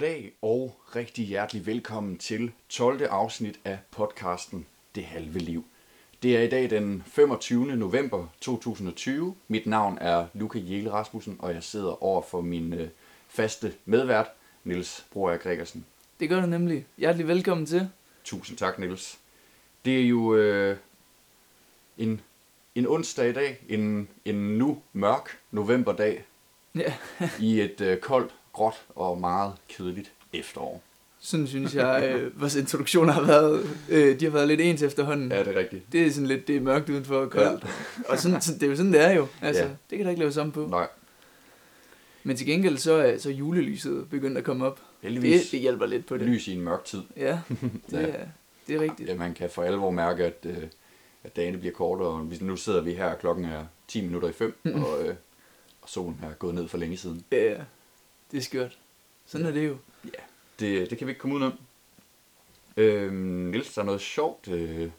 Goddag og rigtig hjertelig velkommen til 12. afsnit af podcasten Det Halve Liv. Det er i dag den 25. november 2020. Mit navn er Luca Jæle Rasmussen, og jeg sidder over for min øh, faste medvært, Niels Broer Gregersen. Det gør du nemlig. Hjertelig velkommen til. Tusind tak, Niels. Det er jo øh, en, en onsdag i dag, en, en nu mørk novemberdag Ja, i et øh, koldt, gråt og meget kedeligt efterår. sådan synes jeg, øh, vores introduktioner har været, øh, de har været lidt ens efterhånden. Ja, det er rigtigt. Det er sådan lidt, det er mørkt udenfor og koldt. Og sådan, det er jo sådan, det er jo. Altså, Ja. det kan der ikke laves om på. Nej, Men til gengæld så er så julelyset begyndt at komme op. heldigvis. Det, det hjælper lidt på det. Lys i en mørk tid. Ja, det Ja. er, det er rigtigt. Ja, man kan for alvor mærke, at, øh, at dagene bliver kortere. Og nu sidder vi her, klokken er 10 minutter i 5, Mhm. og, øh, og solen er gået ned for længe siden. Ja, det er skørt. Sådan er det jo. Det, det kan vi ikke komme udenom. Øhm, Niels, der er noget sjovt, øh,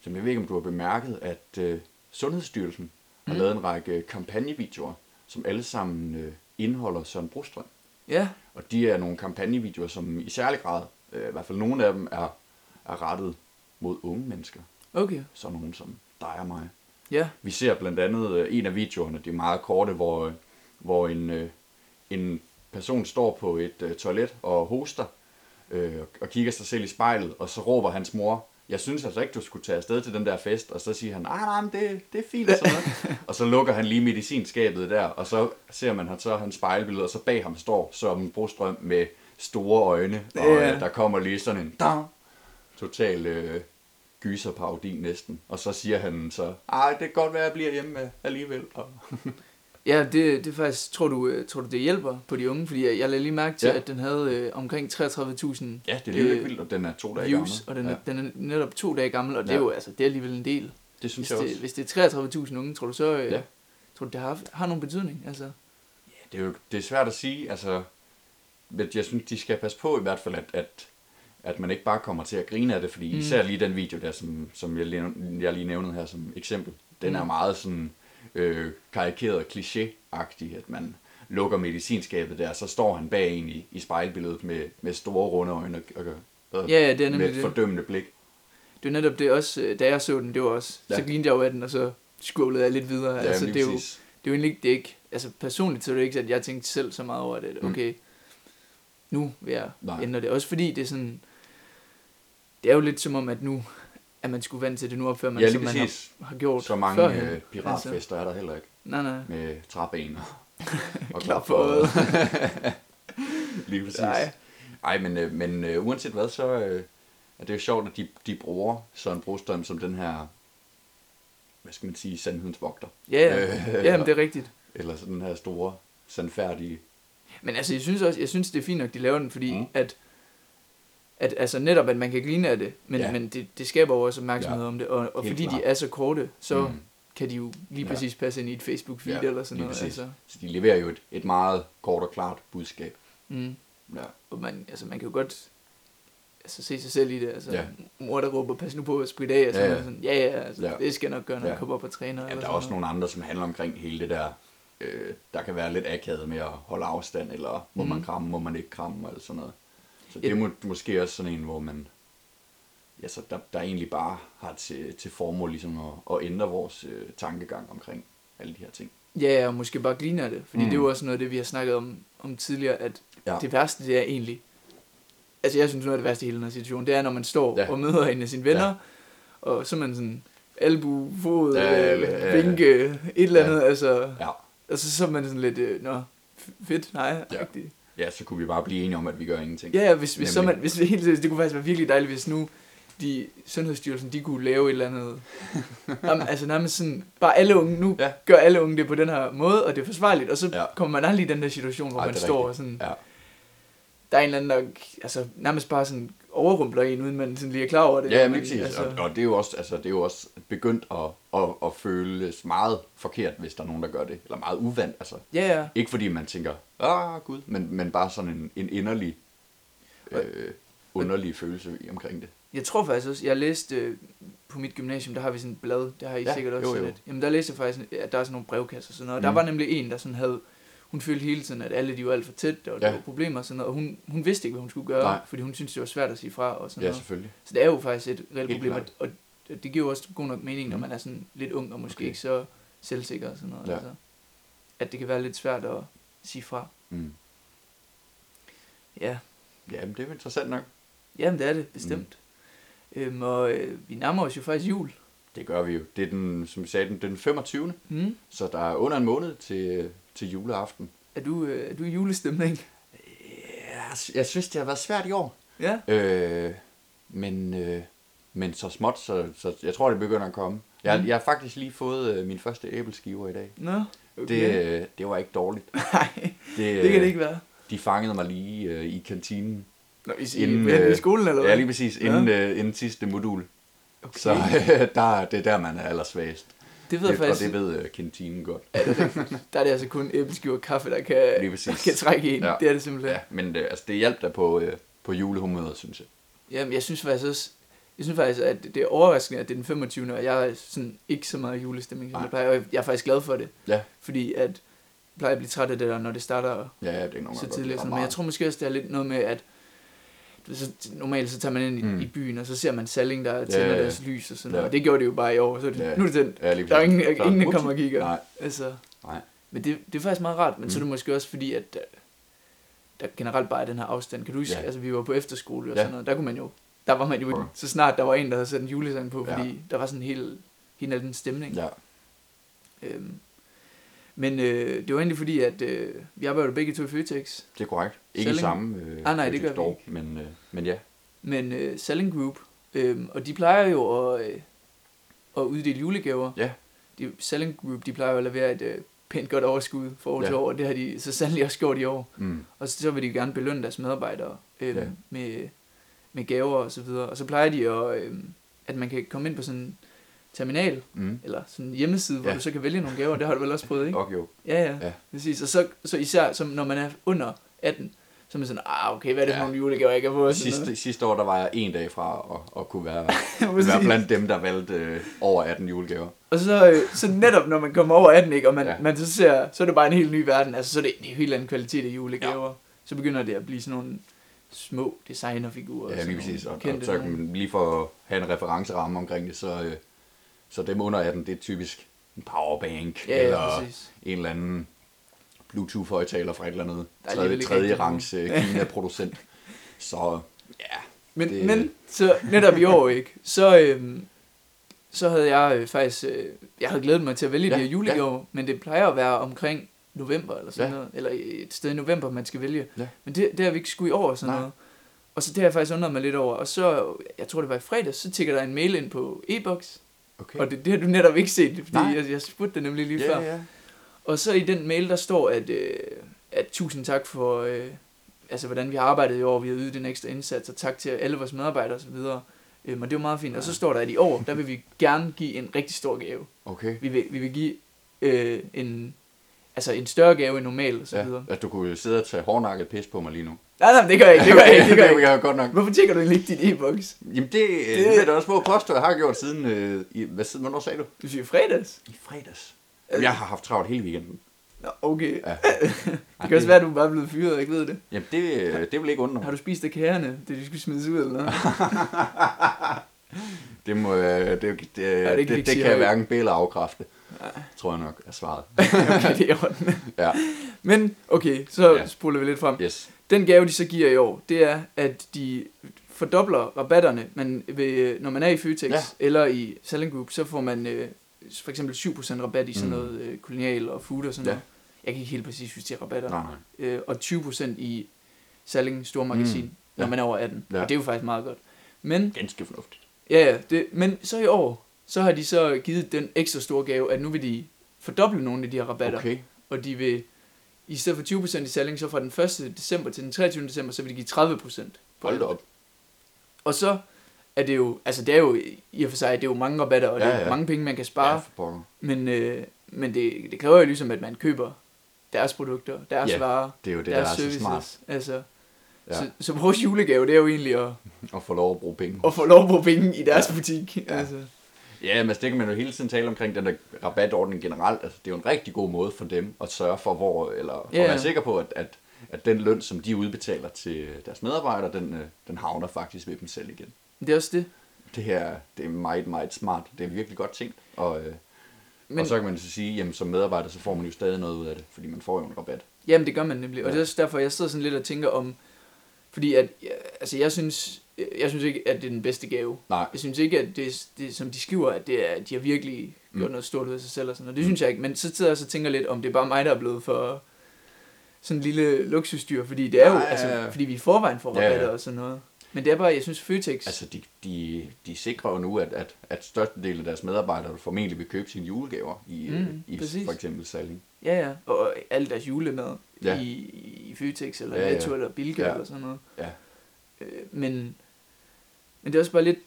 som jeg ved ikke, om du har bemærket, at øh, Sundhedsstyrelsen har Mm. lavet en række kampagnevideoer, som alle sammen øh, indeholder Søren Brostrøm. Ja, Og de er nogle kampagnevideoer, som i særlig grad, øh, i hvert fald nogle af dem, er, er rettet mod unge mennesker. okay. Så nogen som dig og mig. Ja, Vi ser blandt andet øh, en af videoerne, det er meget korte, hvor, øh, hvor en, øh, en person står på et øh, toilet og hoster, øh, og kigger sig selv i spejlet, og så råber hans mor, jeg synes altså ikke, du skulle tage afsted til den der fest, og så siger han, nej, nej, men det, det er fint, og, sådan noget. og så lukker han lige medicinskabet der, og så ser man han så hans spejlbillede, og så bag ham står Søren Brostrøm med store øjne, og Ja. øh, der kommer lige sådan en, dang, total øh, gyserparodi næsten. Og så siger han så, ej, det kan godt være, at jeg bliver hjemme alligevel. Og, ja det, det er faktisk, tror du, øh, tror du, det hjælper på de unge? Fordi jeg, jeg lagde lige mærke til, Ja. at den havde øh, omkring 33.000 ja, det er Øh, vildt, og den er to dage views, gammel. og den er, ja, den er netop to dage gammel, og det er Ja. jo altså, det er alligevel en del. det synes Hvis jeg det, også. hvis det er 33.000 unge, tror du så, øh, Ja. tror du, det har, har nogen betydning? Altså, Ja, det er jo det er svært at sige. Altså, men jeg synes, de skal passe på i hvert fald, at, at, at man ikke bare kommer til at grine af det, fordi Mm. især lige den video der, som, som jeg, lige, jeg lige nævnede her som eksempel, den er Mm. meget sådan øh, karikeret og kliché-agtig, at man lukker medicinskabet der, så står han bag en i, i spejlbilledet med, med store runde øjne og, og, ja, ja, det er med et det. fordømmende blik. Det er netop det også, øh, da jeg så den, det var også, ja. Så grinede jeg jo af den, og så skålede jeg lidt videre. Ja, altså, det, er jo, det er jo egentlig ikke, det er ikke, altså personligt så er det ikke, at jeg tænkte selv så meget over det, Mm. okay, nu vil jeg Nej. ændre det. Også fordi det er sådan, det er jo lidt som om, at nu, at man skulle vente til det, nu opfører man, Ja, som man har, har gjort Så mange førhen. Altså. øh, piratfester er der heller ikke. Nej, nej. Med træben og, og Klap for. Lige præcis. Nej. Ej, men, øh, men øh, uanset hvad, så øh, er det jo sjovt, at de, de bruger Søren Brostrøm som den her, hvad skal man sige, sandhedens vogter. Ja, ja. Øh, ja men det er rigtigt. Eller sådan den her store, sandfærdige... Men altså, jeg synes også, jeg synes, det er fint nok, de laver den, fordi mm. at, at altså netop, at man kan grine af det, men, Ja. men det, det skaber jo også opmærksomhed Ja. om det, og, og Helt fordi klart. de er så korte, så Mm. kan de jo lige Ja. præcis passe ind i et Facebook-feed Ja, eller sådan noget. præcis. Altså. Så de leverer jo et, et meget kort og klart budskab. Mm. Ja. Og man, altså, man kan jo godt altså, se sig selv i det. Altså, Ja. Mor, der råber, pas nu på at spritte af, og så Ja, ja, sådan, ja, ja, altså, Ja. det skal jeg nok gøre, når Ja. jeg kommer op og træner. ja eller der er sådan også noget. nogle andre, som handler omkring hele det der, øh, der kan være lidt akavet med at holde afstand, eller må Mm. man kramme, må man ikke kramme, eller sådan noget. Så det er må, måske også sådan en, hvor man, ja, så der, der egentlig bare har til, til formål ligesom at, at ændre vores øh, tankegang omkring alle de her ting. Ja, og måske bare grine af det, fordi Mm. mm. det er jo også noget af det, vi har snakket om, om tidligere, at Ja. det værste, det er egentlig, altså jeg synes noget af det værste i hele den her situation, det er, når man står Ja. og møder en af sine venner, Ja. og så er man sådan, albu, fod, Ja, øh, ja, ja. vinke, et eller andet, ja. altså, Ja. og så, er man sådan lidt, øh, nå, fedt, nej, Ja. ja. Ja, så kunne vi bare blive enige om, at vi gør ingenting. Ja, ja, hvis, hvis, så man, hvis det, helt seriøst, det kunne faktisk være virkelig dejligt, hvis nu de, Sundhedsstyrelsen, de kunne lave et eller andet, Jamen, altså nærmest sådan, bare alle unge, nu Ja. gør alle unge det på den her måde, og det er forsvarligt, og så Ja. kommer man aldrig i den der situation, hvor Ej, man står rigtigt. og sådan, Ja. der er en eller anden, der altså, nærmest bare sådan overrumpler en, uden man sådan lige er klar over det. Ja, men præcis. Altså... Og, og det er jo også, altså, det er jo også begyndt at, at, at føles meget forkert, hvis der er nogen, der gør det. Eller meget uvant. Altså, Ja, ja. ikke fordi man tænker, ah gud, men, men bare sådan en, en inderlig, øh, underlig følelse i- omkring det. Jeg tror faktisk også, jeg læste øh, på mit gymnasium, der har vi sådan et blad, der har I Ja, sikkert også jo, jo. lidt. Jamen der læste jeg faktisk, at der er sådan nogle brevkasser og sådan noget. Mm. Der Mm. var nemlig en, der sådan havde hun følte hele tiden, at alle de var alt for tæt, og der Ja. var problemer og sådan noget, og hun, hun vidste ikke, hvad hun skulle gøre, Nej. fordi hun syntes, det var svært at sige fra og sådan Ja, noget. selvfølgelig. Så det er jo faktisk et reelt problem, og, klart. og det giver jo også god nok mening, når Mm. man er sådan lidt ung og måske Okay. ikke så selvsikker og sådan noget. Ja. Altså, at det kan være lidt svært at sige fra. Mm. Ja, Jamen, det er jo interessant nok. jamen det er det, bestemt. Mm. Øhm, og øh, vi nærmer os jo faktisk jul. Det gør vi jo. Det er den, som vi sagde, den, den 25. Mm. Så der er under en måned til, til juleaften. Er, du, øh, er du i julestemning? Jeg, jeg synes, det har været svært i år. Ja. Øh, men, øh, men så småt, så, så jeg tror, det begynder at komme. Jeg, Mm. jeg har faktisk lige fået øh, min første æbleskiver i dag. Nå, okay. Det, øh, det var ikke dårligt. Nej, Det, det kan det øh, ikke være. De fangede mig lige øh, i kantinen. Nå, i, inden, i, i øh, skolen, eller hvad? Ja, lige præcis. Inden, øh, inden sidste modul. okay. Så øh, der, det er der, man er allersvagest. Det ved jeg Det, og faktisk. det ved øh, kantinen godt. Ja, det er der er det altså kun æbleskiver og kaffe, der kan, der kan trække en. Ja. Det er det simpelthen. Ja, men øh, altså, det hjalp der på, øh, på julehumøret, synes jeg. Jamen, jeg synes faktisk også, jeg synes faktisk, at det er overraskende, at det er den 25. og jeg er sådan ikke så meget julestemning, som Nej. jeg plejer. Og jeg er faktisk glad for det. Ja. Fordi at jeg plejer at blive træt af det der, når det starter Ja, ja, det er så tidligt. Sådan. Men jeg tror måske også, det er lidt noget med, at så, normalt så tager man ind i, Mm. i byen, og så ser man Salling, der tænder ja, ja. deres lys og sådan noget. Ja. Og det gjorde det jo bare i år. Så det, Ja. nu er det tændt. Ja, Der er ingen, Så, ingen der kommer og kigger. Nej, Altså, nej. men det, det er faktisk meget rart, men mm. så er Mm. det måske også fordi, at der, der generelt bare er den her afstand. Kan du huske, Ja. ja. altså vi var på efterskole og Ja. sådan noget, der kunne man jo, der var man jo ikke, så snart der var en, der havde sat en julesang på, Ja. fordi der var sådan en hel, helt anden stemning. Ja, Øhm, men øh, det var egentlig fordi, at øh, vi arbejder begge to i Føtex, det er korrekt. Ikke Selling? samme øh, Ah, nej, det gør vi store, men, øh, men ja. men øh, Selling Group, øh, og de plejer jo at, øh, at uddele julegaver. Ja. De, Selling Group, de plejer jo at levere et øh, pænt godt overskud for år Ja. til år, og det har de så sandelig også gjort i år. Mm. Og så, så vil de gerne belønne deres medarbejdere øh, Ja. med, med gaver og så videre. Og så plejer de at, øh, at man kan komme ind på sådan terminal, Mm. eller sådan en hjemmeside, hvor Ja. du så kan vælge nogle gaver. Det har du vel også prøvet, ikke? Okay, jo. Ja, ja, Ja. Præcis. Og så, så især, som når man er under 18, så er man sådan, ah, okay, hvad er det for Ja. nogle julegaver, jeg kan få? og Sidste, sidste år, der var jeg en dag fra at, at kunne være, være blandt dem, der valgte øh, over 18 julegaver. Og så, øh, så netop når man kommer over 18, ikke, og man, Ja. man så ser, så er det bare en helt ny verden. Altså, så er det en helt anden kvalitet af julegaver. Ja. Så begynder det at blive sådan nogle små designerfigurer. Ja, lige præcis. Og, og kendte så kan man lige for at have en referenceramme omkring det, så, øh, så dem under 18, det er typisk en powerbank, Ja, eller ja, præcis. en eller anden Bluetooth-højtaler fra et eller andet tredje, tredje rangs øh, Kina-producent. så ja, Men, det- det... men så netop i år, ikke, så, øhm, så havde jeg øh, faktisk, øh, jeg havde glædet mig til at vælge Ja, ja, de her julegaver, ja. men det plejer at være omkring november eller sådan Ja. noget, eller et sted i november, man skal vælge. Ja. Men det, det har vi ikke skulle i år sådan Nej. noget. Og så det har jeg faktisk undret mig lidt over. Og så, jeg tror det var i fredag, så tigger der en mail ind på e-boks. Okay. Og det, det har du netop ikke set, fordi Nej. jeg, jeg spurgte det nemlig lige før. ja, ja. Og så i den mail, der står, at, øh, at tusind tak for, øh, altså hvordan vi har arbejdet i år, vi har ydet en ekstra indsats, og tak til alle vores medarbejdere osv. Øhm, og det var meget fint. Og så Ja. står der, at i år, der vil vi gerne give en rigtig stor gave. Okay. Vi vil, vi vil give øh, en, altså en større gave end normal og så Ja, videre. at du kunne sidde og tage hårdnakket pis på mig lige nu. Nej, nej, det gør jeg ikke, det gør jeg ikke, det gør jeg det ikke. jeg godt nok. Hvorfor tjekker du egentlig ikke din e-boks? Jamen det, det... Det- det vil jeg da også på at påstå, jeg har gjort siden, øh, i, hvad siden, hvornår sagde du? Du siger fredags. I fredags. Jamen, jeg har haft travlt hele weekenden. Nå, okay. Ja. Det kan også være, at du bare er blevet fyret, og ikke ved det. Jamen det, øh, det vil ikke undre Har du spist af kærerne, det de skulle smides ud eller noget? Det, må, øh, det, det, det, det kan det, ikke det kan jeg hverken bede eller afkræfte. Nej. Tror jeg nok er svaret. okay, det er orden. Ja, Men okay, så Ja. ja. spoler vi lidt frem. yes. Den gave, de så giver i år, det er, at de fordobler rabatterne. Man vil, når man er i Føtex Ja. eller i Selling Group, så får man øh, for eksempel 7% rabat i sådan Mm. noget øh, kolonial og food og sådan Ja. noget. Jeg kan ikke helt præcis huske de rabatter. Nej. Øh, og 20% i Selling Store Magasin, Mm. mm. når Ja. man er over 18. Ja. Ja. Og det er jo faktisk meget godt. Men, Ganske fornuftigt. ja, ja, det, men så i år, så har de så givet den ekstra store gave, at nu vil de fordoble nogle af de her rabatter. Okay. Og de vil, i stedet for 20% i Selling, så fra den 1. december til den 23. december, så vil de give 30% på Hold op. Og så er det jo, altså det er jo i og for sig, det er jo mange rabatter, og ja, Ja, det er ja. mange penge, man kan Ja, spare. for pokker. Men, øh, men det, det kræver jo ligesom, at man køber deres produkter, deres Ja, varer, Det er jo det, der deres er så smart. Altså, Ja. så, så vores julegave, det er jo egentlig at, At få lov at bruge penge. at få lov at bruge penge i deres ja. butik. Ja. Altså, Ja, men altså, det kan man jo hele tiden tale omkring den der rabatordning generelt. Altså, det er jo en rigtig god måde for dem at sørge for, hvor, eller Ja, at være sikker på, at, at, at den løn, som de udbetaler til deres medarbejdere, den, øh, den havner faktisk ved dem selv igen. Det er også det. Det her, det er meget, meget smart. Det er virkelig godt tænkt. Og, øh, Men- og så kan man så sige, jamen som medarbejder, så får man jo stadig noget ud af det, fordi man får jo en rabat. Jamen, det gør man nemlig. Og Ja. det er også derfor, jeg sidder sådan lidt og tænker om... Fordi at, altså jeg synes, jeg synes ikke, at det er den bedste gave. Nej, Jeg synes ikke, at det, det som de skriver, at det er, at de har virkelig gjort Mm. noget stort ud af sig selv og sådan noget. Det synes jeg ikke. Men så sidder jeg og tænker lidt, om det er bare mig, der er blevet for sådan en lille luksusdyr. Fordi det er jo, Nej, altså, fordi vi i forvejen får Ja, ja. rabatter og sådan noget. Men det er bare, jeg synes, Føtex... altså de, de, de sikrer jo nu, at, at, at størstedelen af deres medarbejdere formentlig vil købe sine julegaver i, Mm, mm, i præcis. for eksempel Salling. Ja, ja. Og alt deres julemad ja. Ja. i, i Føtex eller Ja, ja, ja. Netto eller Bilka Ja. eller sådan noget. Ja. Øh, men, men det er også bare lidt,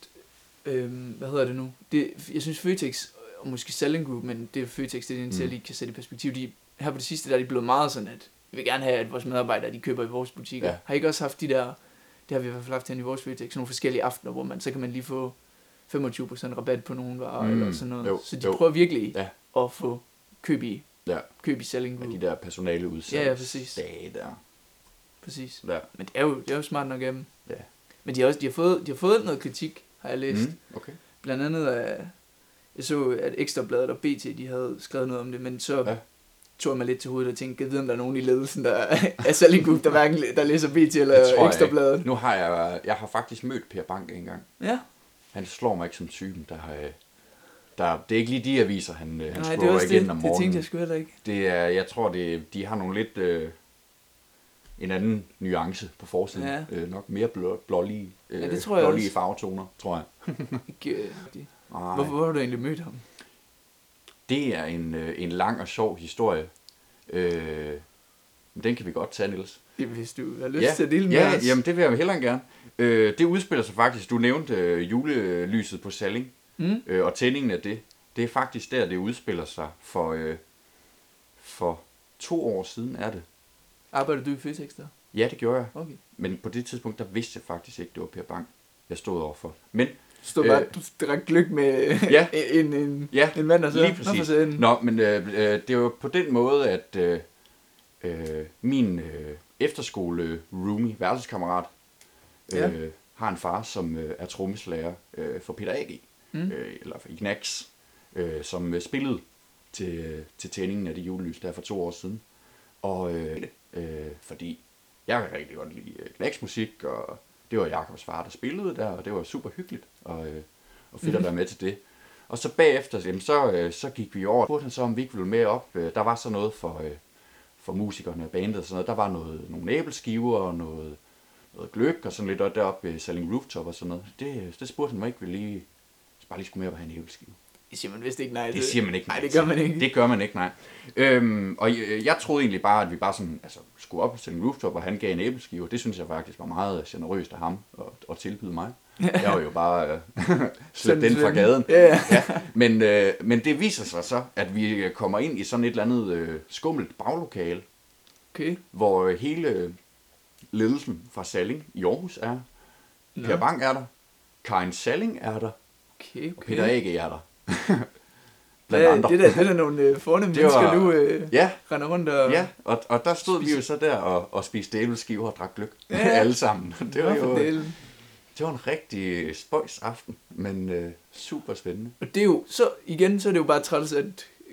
øh, hvad hedder det nu? Det, jeg synes Føtex, og måske Selling Group, men det er Føtex, det er det, jeg Mm. lige kan sætte i perspektiv. De, her på det sidste, der er de blevet meget sådan, at vi vil gerne have, at vores medarbejdere, de køber i vores butikker. Ja. Har I ikke også haft de der, det har vi i hvert fald haft hen i vores Føtex, nogle forskellige aftener, hvor man, så kan man lige få 25% rabat på nogle varer, Mm, eller sådan noget. jo, så de jo. prøver virkelig Ja. at få køb i, Ja. køb i Selling Group. de der personale udsalgs Ja, ja, præcis. dage der. Præcis. Ja. Men det er jo, det er jo smart nok af dem. Men de har, også, de, har fået, de har fået noget kritik, har jeg læst. Mm. Okay. Blandt andet af, jeg så, at Ekstrabladet og BT, de havde skrevet noget om det, men så Ja. tog jeg mig lidt til hovedet og tænkte, jeg vide, om der er nogen i ledelsen, der er Selling Group, der hverken der læser BT eller Det tror jeg Ekstrabladet. Nu har jeg, jeg har faktisk mødt Per Bank engang. Ja, Han slår mig ikke som typen, der har... Der, det er ikke lige en anden nuance på forsiden. Ja. Øh, nok mere blå, blålige, øh, Ja, det tror jeg blålige også. farvetoner, tror jeg. Hvorfor, hvor har du egentlig mødt ham? Det er en, øh, en lang og sjov historie. Øh, men den kan vi godt tage, Niels. Hvis du har lyst til at dele med ja, os. jamen det vil jeg hellere gerne. Øh, det udspiller sig faktisk, du nævnte øh, julelyset på Salling, Mm? øh, og tændingen af det. Det er faktisk der, det udspiller sig for, øh, for to år siden, er det. Arbejder du i Føtex der? Ja, det gjorde jeg. Okay. Men på det tidspunkt, der vidste jeg faktisk ikke, det var Per Bang, jeg stod overfor. Men stod bare, Øh. du drak gløk med Ja. en, en, ja, en mand, der så. lige præcis. Nå, men øh, øh, det var på den måde, at øh, øh, min øh, efterskole roomie, værelseskammerat, øh, Ja. har en far, som øh, er trommeslager øh, for Peter A.G., Mm. øh, eller for Ignax, øh, som øh, spillede til, til tændingen af det julelys der for to år siden. Og øh, øh, fordi jeg kan rigtig godt lide øh, Knacks musik, og det var Jakobs far, der spillede der, og det var super hyggeligt, og, øh, og fedt at være med til det. Og så bagefter, jamen, så, øh, så gik vi over, spurgte han så, om vi ikke ville med op. Øh, Der var så noget for, øh, for musikerne og bandet og sådan noget. Der var noget, nogle æbleskiver og noget, noget gløk og sådan lidt og deroppe ved Selling Rooftop og sådan noget. Det, det spurgte han mig ikke, ville lige, bare lige skulle med op og have en æbleskive. Det siger man vist ikke nej Det siger man ikke Nej, nej det gør man ikke. Det gør man ikke, nej. Øhm, og jeg, jeg troede egentlig bare, at vi bare sådan, altså, skulle op til en rooftop, og han gav en æbleskive. Det synes jeg faktisk var meget generøst af ham at, at tilbyde mig. Jeg var jo bare øh, slæbt den fra gaden. Ja, ja. Men, øh, men det viser sig så, at vi kommer ind i sådan et eller andet øh, skummelt baglokale, Okay. hvor øh, hele ledelsen fra Salling i Aarhus er. Nå. Per Bang er der. Karin Salling er der. Okay, Og okay. Peter A.G. er der. Blandt andre. det, der, det er der nogle øh, fornemme Det var- mennesker, du øh, Ja, render rundt og... Ja, og, og der stod vi jo så der og, og spiste æbleskiver og drak gløk. Ja. Ja. Alle sammen. Det var jo dælen. det var en rigtig spøjs aften, men øh, super spændende. Og det er jo, så igen, så er det jo bare træls, at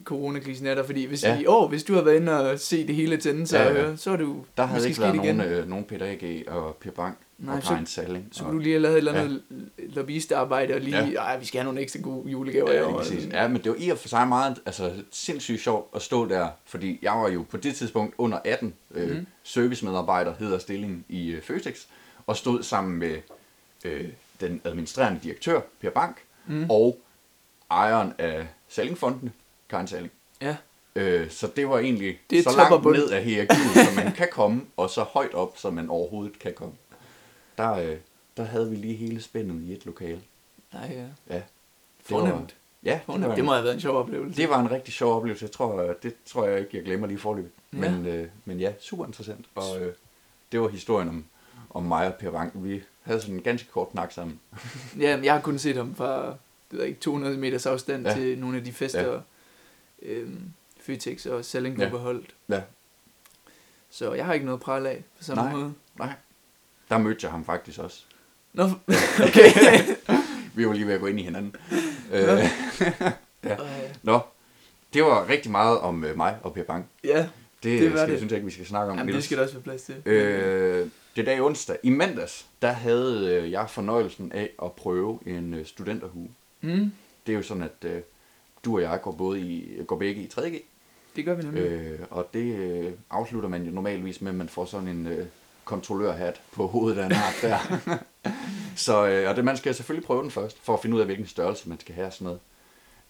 coronakrisen er der, fordi hvis Ja. ja. i år, hvis du har været inde og se det hele tænde sig Ja, ja, ja. ja. høre, så er jo Der havde ikke været sket igen. nogen, øh, nogen Peter A.G. og Per Bang Nej, og så- Karin Salling. Så og, kunne du lige have lavet et eller andet ja. lobbyistarbejde og lige, Ja. vi skal have nogle ekstra gode julegaver Ja, præcis. ja, men det var i og for sig meget altså, sindssygt sjovt at stå der, fordi jeg var jo på det tidspunkt under 18 øh, Mhm. servicemedarbejder, hedder stillingen i øh, Føtex, og stod sammen med øh, den administrerende direktør, Per Bank, Mm. og ejeren af Sallingfondene, Karin Salling. Ja. Øh, så det var egentlig Det så og langt ned af hierarkiet, som man kan komme, og så højt op, som man overhovedet kan komme. Der, øh, der havde vi lige hele spændet i et lokale. Nej, ja. Ja, Fornemt. ja det, Fornemt. var, Det må have været en sjov oplevelse. det var en rigtig sjov oplevelse. Jeg tror, øh, det tror jeg ikke, jeg glemmer lige forløbet. Ja. Men, øh, men ja, super interessant. Og øh, det var historien om, om mig og Per Wang. Vi havde sådan en ganske kort snak sammen. Ja, jeg har kun set ham fra det ved ikke, 200 meters afstand Ja. ja. til nogle af de fester, ja. øhm, Føtex og Selling Ja. holdt. Ja. Så jeg har ikke noget pral af på samme Nej. måde. Nej. Der mødte jeg ham faktisk også. Nå, okay. Vi var lige ved at gå ind i hinanden. Nå. Øh, ja. Nå, det var rigtig meget om øh, mig og Per Bang. ja, Det, Det det var skal, det. synes jeg ikke, vi skal snakke om. Jamen, det skal der også være plads til. Øh, det er dag onsdag. I mandags, der havde øh, jeg fornøjelsen af at prøve en øh, studenterhue. Mm, Det er jo sådan, at øh, du og jeg går, både i, går begge i 3.G. det gør vi nemlig. Øh, og det øh, afslutter man jo normalvis med, at man får sådan en øh, kontrollørhat på hovedet af en art der. så, øh, og det, man skal selvfølgelig prøve den først, for at finde ud af, hvilken størrelse man skal have og sådan noget.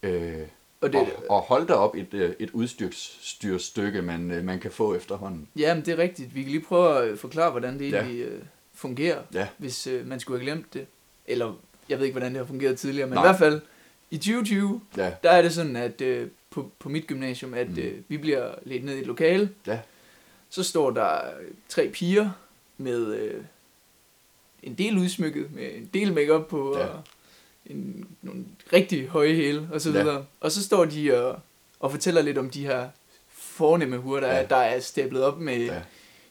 Øh, og det, og, og hold da op et, øh, et udstyrstykke, man, øh, man kan få efterhånden. ja, men det er rigtigt. Vi kan lige prøve at forklare, hvordan det Ja. egentlig øh, fungerer, Ja. hvis øh, man skulle have glemt det. Eller, jeg ved ikke, hvordan det har fungeret tidligere, men Nej. i hvert fald i 2020, Ja, der er det sådan, at øh, på, på mit gymnasium, at Mm. øh, vi bliver ledt ned i et lokale. Ja. Så står der tre piger med øh, en del udsmykket, med en del makeup på, Ja. og en, nogle rigtig høje hæle, og så Ja. videre. Og så står de og, og fortæller lidt om de her fornemme huer, der, Ja. er, der er stablet op med ja,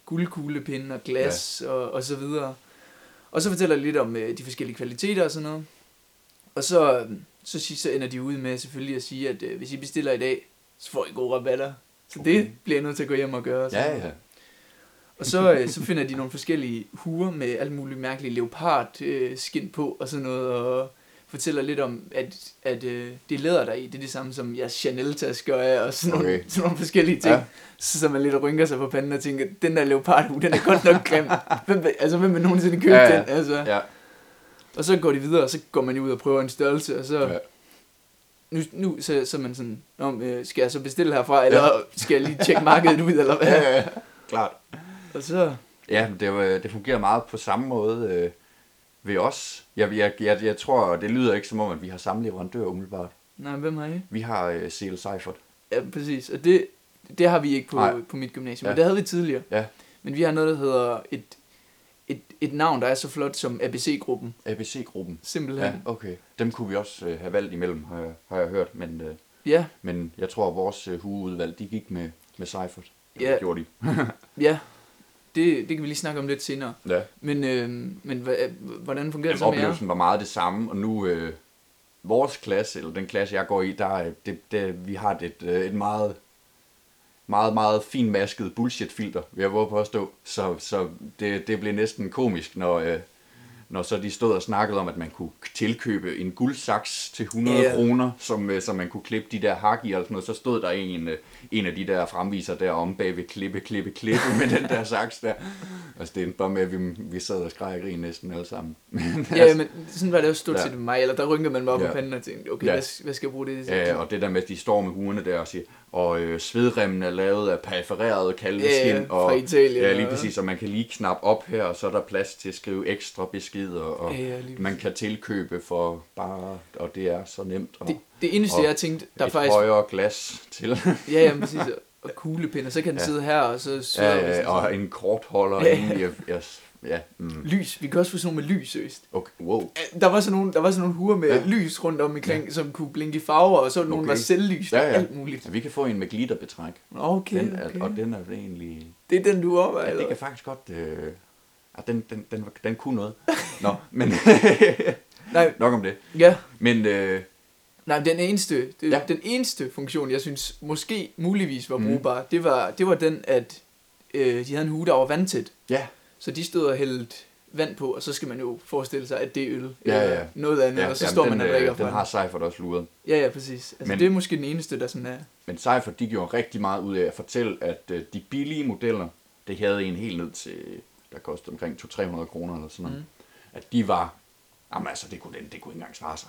guldkuglepinde og glas ja. og, og så videre. Og så fortæller de lidt om øh, de forskellige kvaliteter og sådan noget. Og så, så, så ender de ud med selvfølgelig at sige, at øh, hvis I bestiller i dag, så får I gode rabatter. Så okay. Det bliver jeg nødt til at gå hjem og gøre. sådan ja, ja. Og så, øh, så finder de nogle forskellige huer med alt muligt mærkeligt leopard øh, skin på og sådan noget, og fortæller lidt om, at, at øh, det læder der i, det er det samme som jeres Chanel-tasker er, og sådan, nogle, Okay. sådan nogle forskellige ting. Ja. Ja. Så, så man lidt rynker sig på panden og tænker, den der leopardhue, den er godt nok grim. hvem, altså, hvem vil nogensinde købe Ja, ja, ja. den? Altså. ja. Og så går de videre, og så går man jo ud og prøver en størrelse, og så, ja. ja. nu, nu så, så er man sådan, Nå, øh, skal jeg så bestille herfra, eller ja. skal jeg lige tjekke markedet ud, eller hvad? ja, ja. Klart. Og så, Ja, det, var- det fungerer meget på samme måde øh, ved os. Jeg, jeg, jeg, jeg tror, og det lyder ikke som om, at vi har samme leverandør umiddelbart. nej, hvem har I? Vi har øh, CL Seifert. Ja, præcis. Og det, det har vi ikke på, Nej. på mit gymnasium. Ja. Ja. Men det havde vi tidligere. Ja. Men vi har noget, der hedder et, et, et navn, der er så flot som ABC-gruppen. ABC-gruppen. Simpelthen. Ja, okay. Dem kunne vi også øh, have valgt imellem, har jeg, har jeg hørt. Men, øh, Ja, men jeg tror, at vores øh, hueudvalg, de gik med, med Seifert. Ja. Det gjorde de. ja. Det, det kan vi lige snakke om lidt senere. Ja. Men, øh, men hvordan fungerer det så med oplevelsen var meget det samme, og nu øh, vores klasse, eller den klasse, jeg går i, der er det, det, vi har et, øh, et meget, meget, meget finmasket bullshit-filter, vil jeg våge på at stå. Så, så det, det blev næsten komisk, når, øh, når så de stod og snakkede om, at man kunne tilkøbe en guldsaks til 100 Ja. kroner, som, øh, som man kunne klippe de der hak i, og sådan noget. Så stod der en, øh, en af de der fremviser der om bag ved klippe, klippe, klippe med den der saks der. Altså det endte bare med, at vi, vi sad og skreg og grin næsten alle sammen. Men, Ja, men sådan var det jo stort Ja. set med mig, eller der rynkede man mig op Ja. på panden og tænkte, okay, Ja. ja. hvad, hvad skal jeg bruge det til? Ja, og det der med, at de står med huerne der og siger, og øh, svedremmen er lavet af perforeret kalveskin. Ja, ja, fra og, Italien, Ja, lige og- præcis, og man kan lige knappe op her, og så er der plads til at skrive ekstra beskeder, og Ja, ja, man kan tilkøbe for bare, og det er så nemt. Og det, det eneste, og jeg tænkte, der et faktisk... højere glas til. Ja, ja, præcis. Og kuglepind, og så kan den Ja. sidde her, og så ja, ja, og en kortholder Ja. inde i, ja, ja, mm. Lys. Vi kan også få sådan nogle med lys, seriøst. okay, wow. Der var sådan nogle, der var sådan nogle huer med Ja. lys rundt om omkring, ja. som kunne blinke i farver, og så okay. nogle var selvlys, Ja, ja, ja. alt muligt. Ja, vi kan få en med glitterbetræk. Okay, Den er, okay. Og den er egentlig... Det er den, du overvejer, Ja, det kan faktisk godt... Øh, ja, den, den, den, den kunne noget. Nå, men Nej, nok om det. ja. Men øh, Nej, den eneste, det, Ja. den eneste funktion, jeg synes måske muligvis var Mhm. brugbar, det, var, det var den, at øh, de havde en hue, der var vandtæt. ja, Så de stod og hældte vand på, og så skal man jo forestille sig, at det er øl. Ja, eller ja. noget andet, ja og så jamen, står den, man og drikker øh, fra den har Seifert også luret. Ja, ja, præcis. Altså, Men- Men... det er måske den eneste, der sådan er... Men Seifert, de gjorde rigtig meget ud af at fortælle, at øh, de billige modeller, det havde en helt ned til, der kostede omkring 200-300 kroner eller sådan noget, Mm. at de var, jamen altså, det kunne, den, det kunne ikke engang svare sig.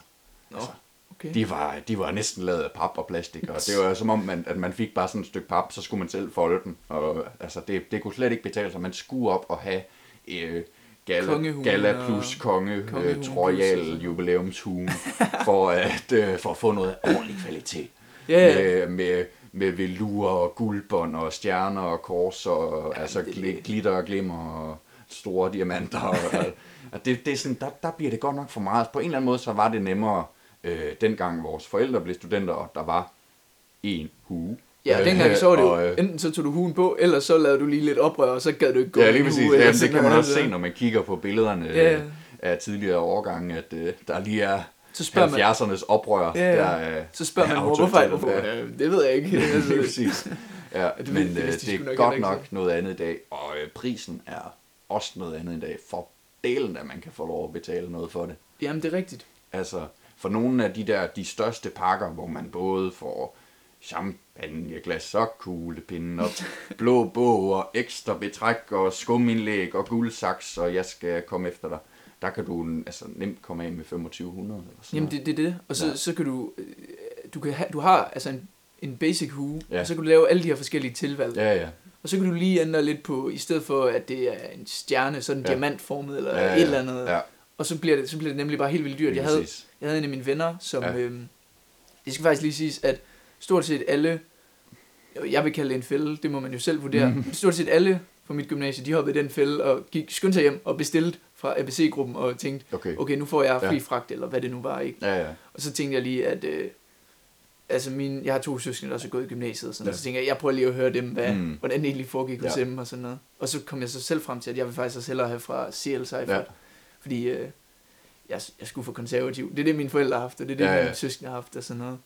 Nå, Altså, okay. de var, de var næsten lavet af pap og plastik, og det var som om, man, at man fik bare sådan et stykke pap, så skulle man selv folde den. Og, altså, det, det kunne slet ikke betale sig. Man skulle op og have øh, Gala, Gala og- plus konge, Kongehuen øh, plus royal og sådan. jubilæumshue, for at, øh, for at få noget ordentlig kvalitet. Ja. Med, med, med velur og guldbånd og stjerner og kors og Ja, altså det- gl- glitter og glimmer og store diamanter. Og, og det, det er sådan, der, der bliver det godt nok for meget. På en eller anden måde, så var det nemmere øh, dengang vores forældre blev studenter, og der var en hue. Ja, Øh, dengang så var det jo, og, øh, enten så tog du huen på, eller så lavede du lige lidt oprør, og så gad du ikke gå Ja, lige præcis. hue, Jamen, det kan man også så- se, når man kigger på billederne Ja. af tidligere årgange, at øh, der lige er Så spørger man, 70'ernes oprør. Ja, ja. Der, så spørger man er mor, hvorfor er hvorfor? ja. Ja. Det ved jeg ikke. Lige altså, præcis. Ja, det men det øh, vidste de det sgu nok er godt nok noget andet i dag, og øh, prisen er også noget andet i dag. For delen, at man kan få lov at betale noget for det. Jamen, det er rigtigt. Altså, for nogle af de der, de største pakker, hvor man både får champagne, glas og kuglepinde og blå bog og ekstra betræk og skumindlæg og guldsaks, og jeg skal komme efter dig. Der kan du altså, nemt komme af med 2500 eller sådan Jamen, det, det er det. Og så, Ja. så kan du... øh, Du, kan have, du har altså en, en basic hue, Ja. og så kan du lave alle de her forskellige tilvalg. Ja. Ja. Og så kan du lige ændre lidt på, i stedet for at det er en stjerne, så er den Ja. ja. diamantformet, eller ja, ja, ja. et eller andet. Ja, Og så bliver, det, så bliver det nemlig bare helt vildt dyrt. Jeg havde, jeg havde en af mine venner, som... Ja. Ja. Øhm, det skal faktisk lige siges, at stort set alle... Jeg vil kalde det en fælde, det må man jo selv vurdere. Mm. Stort set alle fra mit gymnasie, de hoppede i den fælde og gik skyndte sig hjem og bestilte fra ABC-gruppen og tænkte, Okay. okay, nu får jeg Ja. fri fragt, eller hvad det nu var, ikke? Ja, ja. Og så tænkte jeg lige, at... Øh, altså, min, jeg har to søskende, der også er gået i gymnasiet, og sådan Ja. ja. så tænker jeg, jeg prøver lige at høre dem, hvad, Mm. hvordan det egentlig foregik hos Ja. dem og sådan noget. Og så kom jeg så selv frem til, at jeg vil faktisk også hellere have fra CL Cypher, Ja. Fordi øh, jeg, jeg skulle få konservativ. Det er det, mine forældre har haft, og det er det, Ja, ja, mine søskende har haft og sådan noget.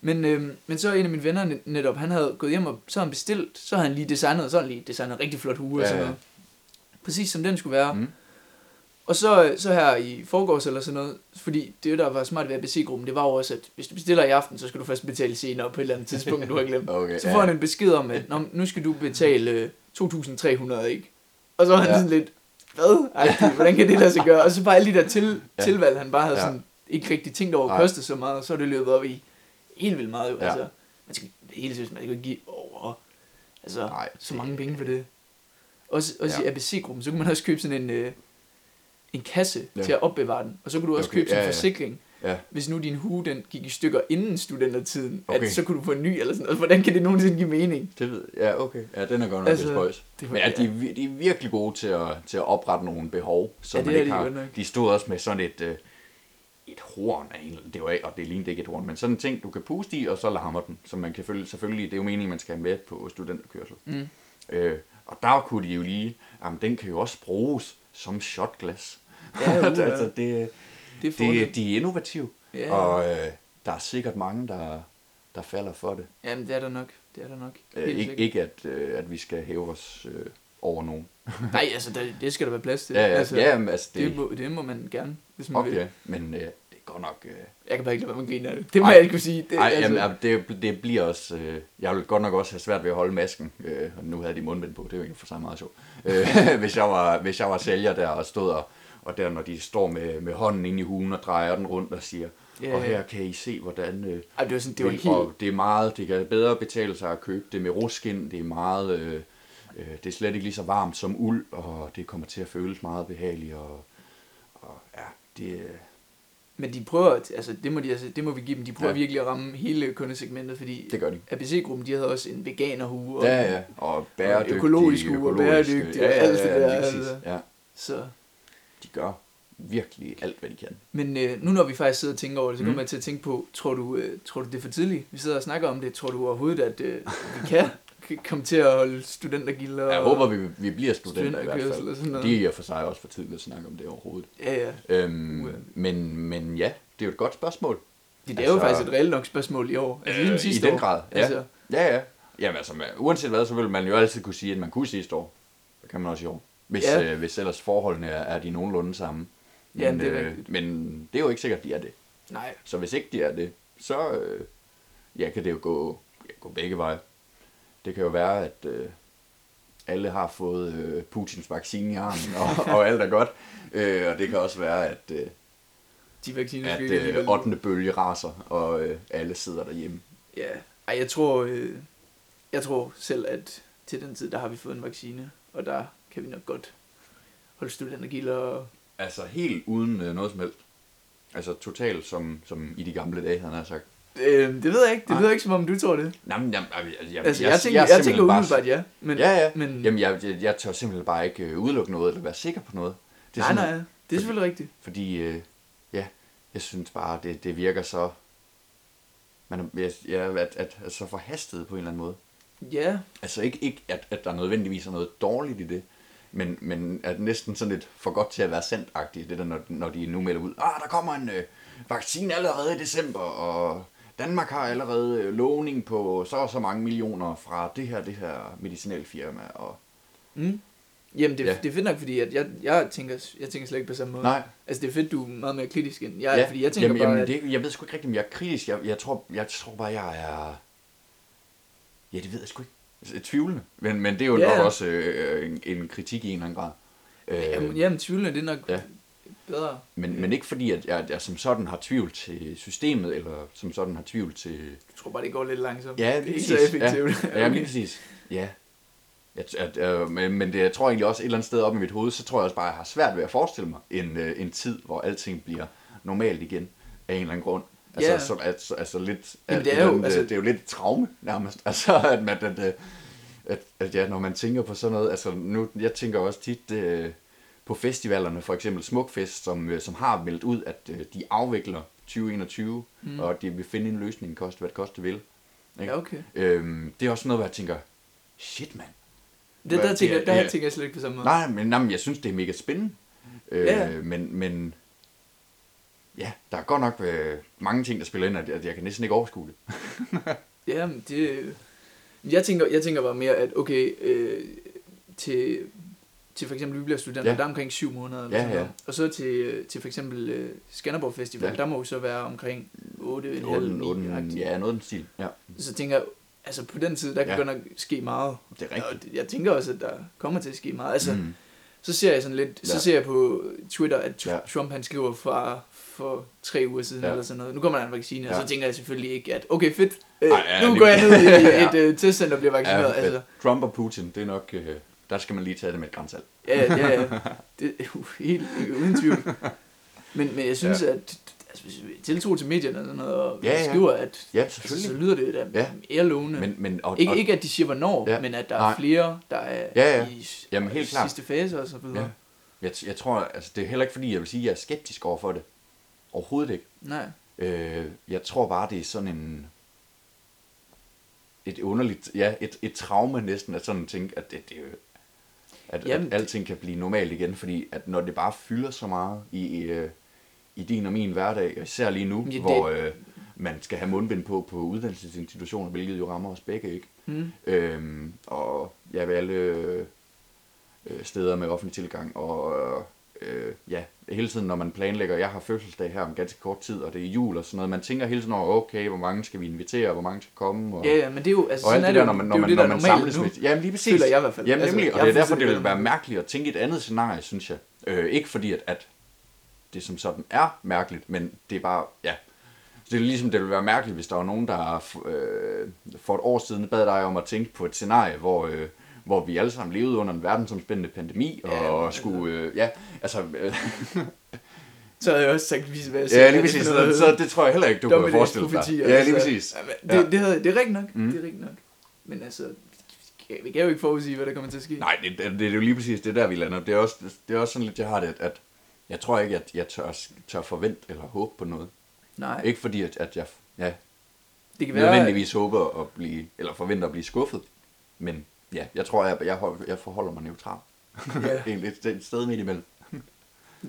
Men, øh, men så en af mine venner net- netop, han havde gået hjem, og så han bestilt, så havde han lige designet, så havde han lige designet en rigtig flot hue og Ja, sådan ja. noget. Præcis som den skulle være. Mm. Og så, så her i forgårs eller sådan noget, fordi det, der var smart ved ABC-gruppen, det var jo også, at hvis du bestiller i aften, så skal du først betale senere på et eller andet tidspunkt, du har glemt. Okay, Så får han en besked om, at nu skal du betale øh, 2.300, ikke? Og så var han ja. sådan lidt, hvad? Ej, hvordan kan det lade sig gøre? Og så bare alle de der til, Ja. tilvalg, han bare havde Ja. sådan, ikke rigtig tænkt over, Nej. kostede så meget, og så er det løbet op i helt vildt meget. Jo. Ja. Altså, man skal, helt seriøst, man skal ikke give over altså, Nej, så mange penge for det. Også, også Ja. i ABC-gruppen, så kunne man også købe sådan en, øh, en kasse ja. til at opbevare den. Og så kunne du også Okay, købe sådan en ja, ja. forsikring. Ja. Hvis nu din hue, den gik i stykker inden studentertiden, Okay. at så kunne du få en ny eller sådan noget. Hvordan kan det nogensinde give mening? Det ved ja, okay. Ja, den er godt nok altså, Altså, lidt spøjs. Men ja, de, er de er virkelig gode til at, til at oprette nogle behov, som Ja, det man ikke de har. nok. De stod også med sådan et, øh, et horn af en, det var, og det lignede ikke et horn, men sådan en ting, du kan puste i, og så larmer den, som man kan følge, selvfølgelig, det er jo meningen, man skal have med på studenterkørsel. Mm. Øh, og der kunne de jo lige, jamen den kan jo også bruges som shotglas. Ja, uh, altså, det, Det er det, de er innovative, Ja, og øh, der er sikkert mange, der, der falder for det. Jamen, det er der nok. Det er der nok. Øh, Helt ikke, ikke at, øh, at vi skal hæve os øh, over nogen. Nej, altså, der, det skal der være plads til. Ja, ja, altså, ja men altså det, det, må, det må man gerne, hvis man vil. okay, men øh, det er godt nok... Øh, Jeg kan bare ikke lade være med at grine af det. Det må Ej. jeg ikke kunne sige. Det, ej, altså, jamen, jamen, det, det bliver også... Øh, jeg vil godt nok også have svært ved at holde masken. Øh, og nu havde de mundbind på, det er jo ikke for sig meget sjovt. Øh, hvis, jeg var, hvis jeg var sælger der og stod og, og der, når de står med, med hånden ind i hugen og drejer den rundt og siger, Ja, og her ja. kan I se, hvordan... Øh, ej, det var sådan, det var helt... og det er meget, det kan bedre betale sig at købe det med ruskin, det er meget, øh, øh, det er slet ikke lige så varmt som uld, og det kommer til at føles meget behageligt, og, og ja, det, øh, Men de prøver, altså det må, de, altså, det må vi give dem, de prøver Ja. ja. virkelig at ramme hele kundesegmentet, fordi det gør de. ABC-gruppen, de havde også en veganerhue, og, Ja, ja, og bæredygtig, økologisk uge og bæredygtig og alt det der, altså. Ja, så... de gør virkelig alt, hvad de kan. Men øh, nu når vi faktisk sidder og tænker over det, så Mm. kommer jeg til at tænke på, tror du, øh, tror du det er for tidligt? Vi sidder og snakker om det. Tror du overhovedet, at øh, vi kan komme til at holde studentergilder Jeg håber, vi, vi bliver studenter i hvert fald. og sådan noget? Det er og for sig også for tidligt at snakke om det overhovedet. Ja, ja. Øhm, Uha. men, men ja, det er jo et godt spørgsmål. Det er jo Altså- faktisk et reelt nok spørgsmål i år. Altså, ligesom Øh, sidste I den år. grad, ja. Altså, Ja, ja. Jamen altså, uanset hvad, så vil man jo altid kunne sige, at man kunne sidste år. Det kan man også i år. Hvis, Ja. øh, hvis ellers forholdene er, er de nogenlunde samme. Men, Ja, det er øh, men det er jo ikke sikkert, at de er det. nej. Så hvis ikke de er det, så øh, ja, kan det jo gå, ja, gå begge veje. Det kan jo være, at øh, alle har fået øh, Putins vaccine i armen, og, og alt er godt. Øh, og det kan også være, at, øh, De vacciner at øh, alligevel. 8. bølge raser, og øh, alle sidder derhjemme. Ja. Ej, jeg tror, øh, jeg tror selv, at til den tid, der har vi fået en vaccine, og der kan vi nok godt holde studentergilder og Altså helt uden øh, noget som helst. Altså totalt som, som i de gamle dage, han har sagt. Øh, det ved jeg ikke. Det Nej. lyder ikke, som om du tror det. Nej, men jeg, jeg, jeg, jeg, Altså, jeg, jeg, tænker, er jeg, jeg tænker umiddelbart ja. Men, Ja, ja. Men, Jamen, jeg, jeg, jeg tør simpelthen bare ikke øh, udelukke noget, eller være sikker på noget. nej, sådan- nej, det er selvfølgelig rigtigt. Fordi, øh, ja, jeg synes bare, det, det virker så, man, er- ja, at, at, at så forhastet på en eller anden måde. Ja, Altså ikke, ikke at, at der nødvendigvis er noget dårligt i det, men, men at næsten sådan lidt for godt til at være sandt det der, når, når de nu melder ud, ah, der kommer en øh, vaccine allerede i december, og Danmark har allerede øh, lovning på så og så mange millioner fra det her, det her medicinalfirma, og mm. Jamen, det, Ja. det er fedt nok, fordi at jeg, jeg, tænker, jeg tænker slet ikke på samme måde. nej, Altså, det er fedt, du er meget mere kritisk end jeg, ja. fordi jeg tænker jamen, bare, jamen, at... det, jeg ved sgu ikke rigtigt, om jeg er kritisk, jeg, jeg, tror, jeg tror bare, jeg er, ja, det ved jeg sgu ikke, tvivlende, men, men det er jo Ja. nok også øh, en, en kritik i en eller anden grad. Øh, Jamen, jamen tvivlende, det er nok Ja. bedre. Men, men ikke fordi, at jeg, jeg som sådan har tvivl til systemet, eller som sådan har tvivl til... Jeg tror bare, det går lidt langsomt. Ja, det er ikke så effektivt. Ja, ja lige præcis. Ja. At, at, øh, men, men det, jeg tror egentlig også et eller andet sted op i mit hoved, så tror jeg også bare, at jeg har svært ved at forestille mig en, øh, en tid, hvor alting bliver normalt igen af en eller anden grund. Altså, Ja. så, altså, altså lidt, Jamen, det er jo, andet, altså- det er jo lidt et traume nærmest. Altså, at, man, at, at, at, at ja, når man tænker på sådan noget, altså nu, jeg tænker også tit øh, på festivalerne, for eksempel Smukfest, som, øh, som har meldt ud, at øh, de afvikler 2021, mm. Og at de vil finde en løsning, koste hvad det koste vil. Ikke? Ja, okay. Øhm, det er også noget, hvor jeg tænker, shit mand. Det, der, tænker, det er- der ja. tænker jeg slet ikke på samme måde. Nej, men, nej, men jeg synes, det er mega spændende. Øh, Ja. men, men ja, der er godt nok øh, mange ting, der spiller ind, at jeg, kan næsten ikke overskue det. Ja, det... Jeg tænker, jeg tænker bare mere, at okay, øh, til, til for eksempel, vi bliver studenter, Ja. der er omkring syv måneder. Eller Ja, sådan ja. noget. Og så til, til for eksempel øh, Skanderborg Festival, Ja. der må jo så være omkring 8, 8 8, 9 8, ja, noget den stil. Ja, Så tænker jeg, altså på den tid, der kan Ja. godt nok ske meget. det er rigtigt. Og jeg tænker også, at der kommer til at ske meget. Altså, mm. Så ser jeg sådan lidt, Ja. så ser jeg på Twitter, at Ja. ja. Trump han skriver fra for tre uger siden Ja. ja. eller sådan noget. Nu kommer der en vaccine, ja. Ja. og så tænker jeg selvfølgelig ikke, at okay fedt, øh, Ej, ja, nu går jeg ned i Ja. et øh, testcenter og bliver vaccineret. Ja, altså. Trump og Putin, det er nok, øh, der skal man lige tage det med et grænsalt. ja, ja, ja. Det jo helt uden tvivl. Men, men jeg synes, ja. at tiltro til medierne og sådan noget, og Ja, skriver, at Ja, altså, så lyder det da Ja. mere lovende. Men, men, og, ikke, og, ikke at de siger hvornår, Ja. men at der Nej. er flere, der er Ja, ja. i Jamen, helt klart. sidste fase og så videre. Ja. Jeg, jeg tror, altså, det er heller ikke fordi, jeg vil sige, at jeg er skeptisk over for det. Overhovedet ikke. Nej. Øh, jeg tror bare, det er sådan en... Et underligt... Ja, et, et traume næsten, at sådan tænke, at det, det at, Jamen, at alting kan blive normalt igen, fordi at når det bare fylder så meget i, i, øh, i din og min hverdag, og især lige nu, Ja, det- hvor øh, man skal have mundbind på på uddannelsesinstitutioner, hvilket jo rammer os begge, ikke? Mm. Øhm, og ja, ved alle øh, steder med offentlig tilgang. Og øh, ja, hele tiden, når man planlægger, jeg har fødselsdag her om ganske kort tid, og det er jul og sådan noget, man tænker hele tiden over, okay, hvor mange skal vi invitere, hvor mange skal komme, og, Ja, ja, men det er jo, altså, og alt sådan det er der, når man, når man, det, når man samles nu. med... Jamen lige præcis. Jeg i hvert fald. Jamen Altså, nemlig, og jeg det er er derfor, det vil være mærkeligt at tænke et andet scenarie, synes jeg. Øh, ikke fordi, at, at det som sådan er mærkeligt, men det er bare, ja. Så det er ligesom, det ville være mærkeligt, hvis der var nogen, der øh, for et år siden bad dig om at tænke på et scenarie, hvor, øh, hvor vi alle sammen levede under en verdensomspændende pandemi, Ja, og altså. skulle, øh, ja, altså, øh, Så havde jeg også sagt, hvad jeg ja, lige præcis, så, så det tror jeg heller ikke, du kan forestille dig. dommedagsprofetier, Ja, lige altså. præcis. Ja, det, det, havde, det er rigtigt nok. Mm. Det er rigtigt nok. Men altså, vi kan jo ikke forudsige, hvad der kommer til at ske. Nej, det, det, det er jo lige præcis det der, vi lander. Det er også, det er også sådan lidt, jeg har det, at jeg tror ikke, at jeg tør, tør forvente eller håbe på noget. Nej. Ikke fordi, at, at jeg ja, det kan være, nødvendigvis håber at blive, eller forventer at blive skuffet. Men ja, jeg tror, jeg, jeg, jeg forholder mig neutralt. Ja. Egentlig et, et sted midt imellem.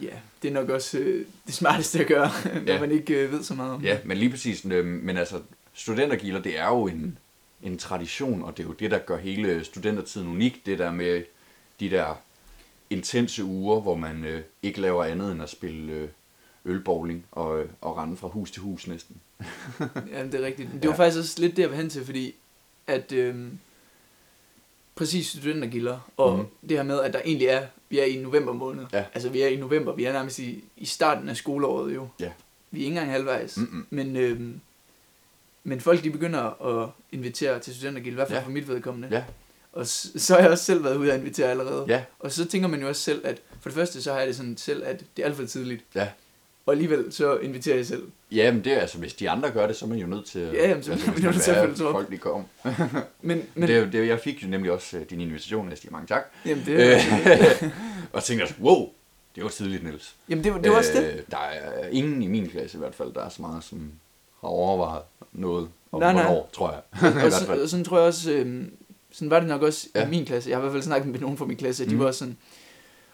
Ja, det er nok også øh, det smarteste at gøre, når Ja. man ikke øh, ved så meget om Ja, det. men lige præcis. øh, Men altså, studentergilder, det er jo en, en tradition, og det er jo det, der gør hele studentertiden unik. Det der med de der intense uger, hvor man øh, ikke laver andet end at spille øh, ølbowling og, øh, og rende fra hus til hus næsten. Ja, det er rigtigt. Det var Ja. faktisk også lidt det, jeg vil hen til, fordi at øhm, præcis studentergilder, og mm. det her med, at der egentlig er, vi er i november måned. Ja. Altså vi er i november, vi er nærmest i, i starten af skoleåret jo. Ja. Vi er ikke engang halvvejs. Mm-mm. Men, øhm, men folk de begynder at invitere til studentergilde, i hvert fald Ja. for mit vedkommende. Ja, Og s- så har jeg også selv været ude at invitere allerede. ja, Og så tænker man jo også selv, at for det første så har jeg det sådan selv, at det er alt for tidligt. ja. Og alligevel så inviterer jeg selv. Ja, men det er altså, hvis de andre gør det, så er man jo nødt til at... Ja, jamen, så altså, bliver nødt til at følge op. folk de kommer. Men, Men det, er det, er jeg fik jo nemlig også øh, din invitation, siger mange tak. jamen, det er, Øh, og tænkte også, wow, Det var tidligt, Niels. Jamen, det var, det var også det. Øh, Der er ingen i min klasse i hvert fald, der er så meget, som har overvejet noget om Nej, nej. hvornår, tror jeg. Og, så, og sådan tror jeg også, øh, sådan var det nok også ja. Ja. i min klasse. Jeg har i hvert fald snakket med nogen fra min klasse, at de Mm. var sådan,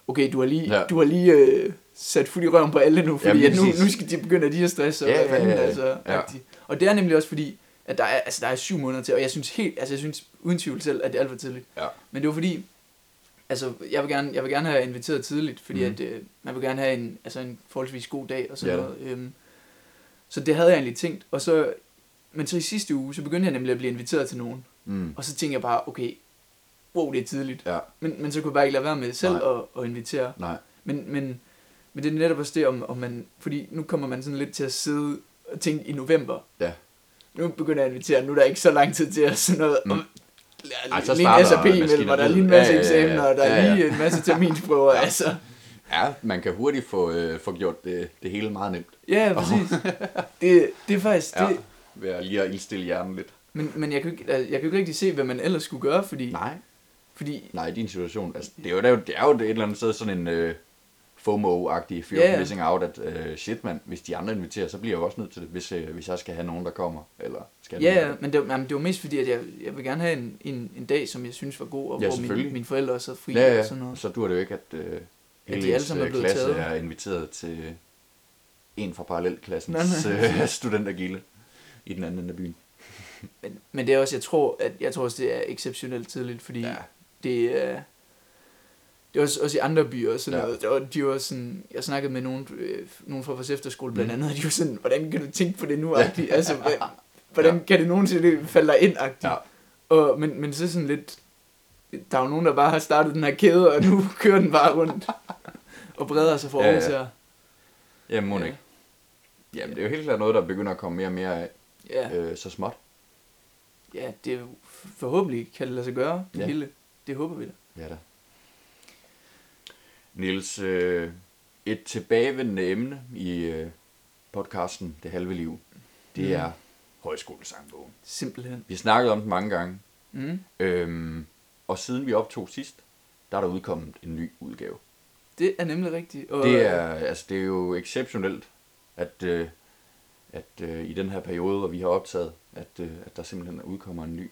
okay, du har lige, Ja. du har lige øh, sat fuld i røven på alle nu, fordi at nu, nu skal de begynde at de at stresse, og Ja, ja, ja, ja. altså, Ja. Og det er nemlig også fordi, at der er, altså, der er syv måneder til, og jeg synes helt, altså jeg synes uden tvivl selv, at det er alt for tidligt. Ja. Men det var fordi, altså jeg vil gerne, jeg vil gerne have inviteret tidligt, fordi mm. at øh, man vil gerne have en, altså en forholdsvis god dag og sådan Ja. noget. Øhm, så det havde jeg egentlig tænkt, og så, men så i sidste uge, så begyndte jeg nemlig at blive inviteret til nogen. Mm. Og så tænkte jeg bare, okay, wow, det er tidligt. Ja, Men, men så kunne jeg bare ikke lade være med selv Nej. at, at invitere. nej. Men, men, men det er netop også det, om, om man, fordi nu kommer man sådan lidt til at sidde og tænke i november. Ja. Nu begynder jeg at invitere, nu er der ikke så lang tid til at sådan noget. Mm. Mm. Ej, så lige en SAP imellem, og der er lige en masse. Ja, ja, ja. eksamener, og der er Ja, ja. lige en masse terminsprøver. Ja. altså. Ja, man kan hurtigt få, øh, få gjort det, det hele meget nemt. Ja, præcis. det, det er faktisk Ja. det. Ved at lige at indstille hjernen lidt. Men, men jeg, kan, ikke, jeg kan jo ikke rigtig se, hvad man ellers skulle gøre, fordi, Nej. fordi Nej, din situation. Altså, det, er jo, det, er jo, det er jo et eller andet sted sådan en øh, FOMO-agtig fear Ja, of missing out, at øh, shit mand, hvis de andre inviterer, så bliver jeg jo også nødt til det, hvis, øh, hvis jeg skal have nogen, der kommer. Eller skal Ja, ja, men det, jamen, det var mest fordi, at jeg, jeg vil gerne have en, en, en dag, som jeg synes var god, og Ja, hvor mine, selvfølgelig. mine forældre også havde fri Ja, ja, og sådan noget. så dur det jo ikke, at øh, de hele alle ens sammen er øh, blevet klasse taget. er inviteret til en fra parallelklassens øh, studentergilde i den anden ende af byen. Men, men det er også, jeg tror, at jeg tror også, det er exceptionelt tidligt, fordi ja. det er... Det er også, også i andre byer og sådan Ja. noget. Var, de var sådan, jeg snakkede med nogen, øh, nogen fra vores efterskole blandt Mm. andet, og de var sådan, hvordan kan du tænke på det nu? Ja. Altså, hvordan ja. kan det nogensinde falde dig ind? Ja. Og, men, men så sådan lidt, der er jo nogen, der bare har startet den her kæde, og nu kører den bare rundt og breder sig fra Ja, ja, her. Jamen, må ja. ikke. Jamen, det er jo helt klart noget, der begynder at komme mere og mere af, Ja, øh, så småt. Ja, det er forhåbentlig kan det lade sig gøre, det Ja. ja. hele. Det håber vi da. Ja da. Niels, øh, et tilbagevendende emne i øh, podcasten Det Halve Liv, det Mm. er højskolesangbogen. Simpelthen. Vi har snakket om den mange gange, Mm. øhm, og siden vi optog sidst, der er der udkommet en ny udgave. Det er nemlig rigtigt. Og, Det er, altså, det er jo exceptionelt, at, øh, at øh, i den her periode, hvor vi har optaget, at, øh, at der simpelthen udkommer en ny.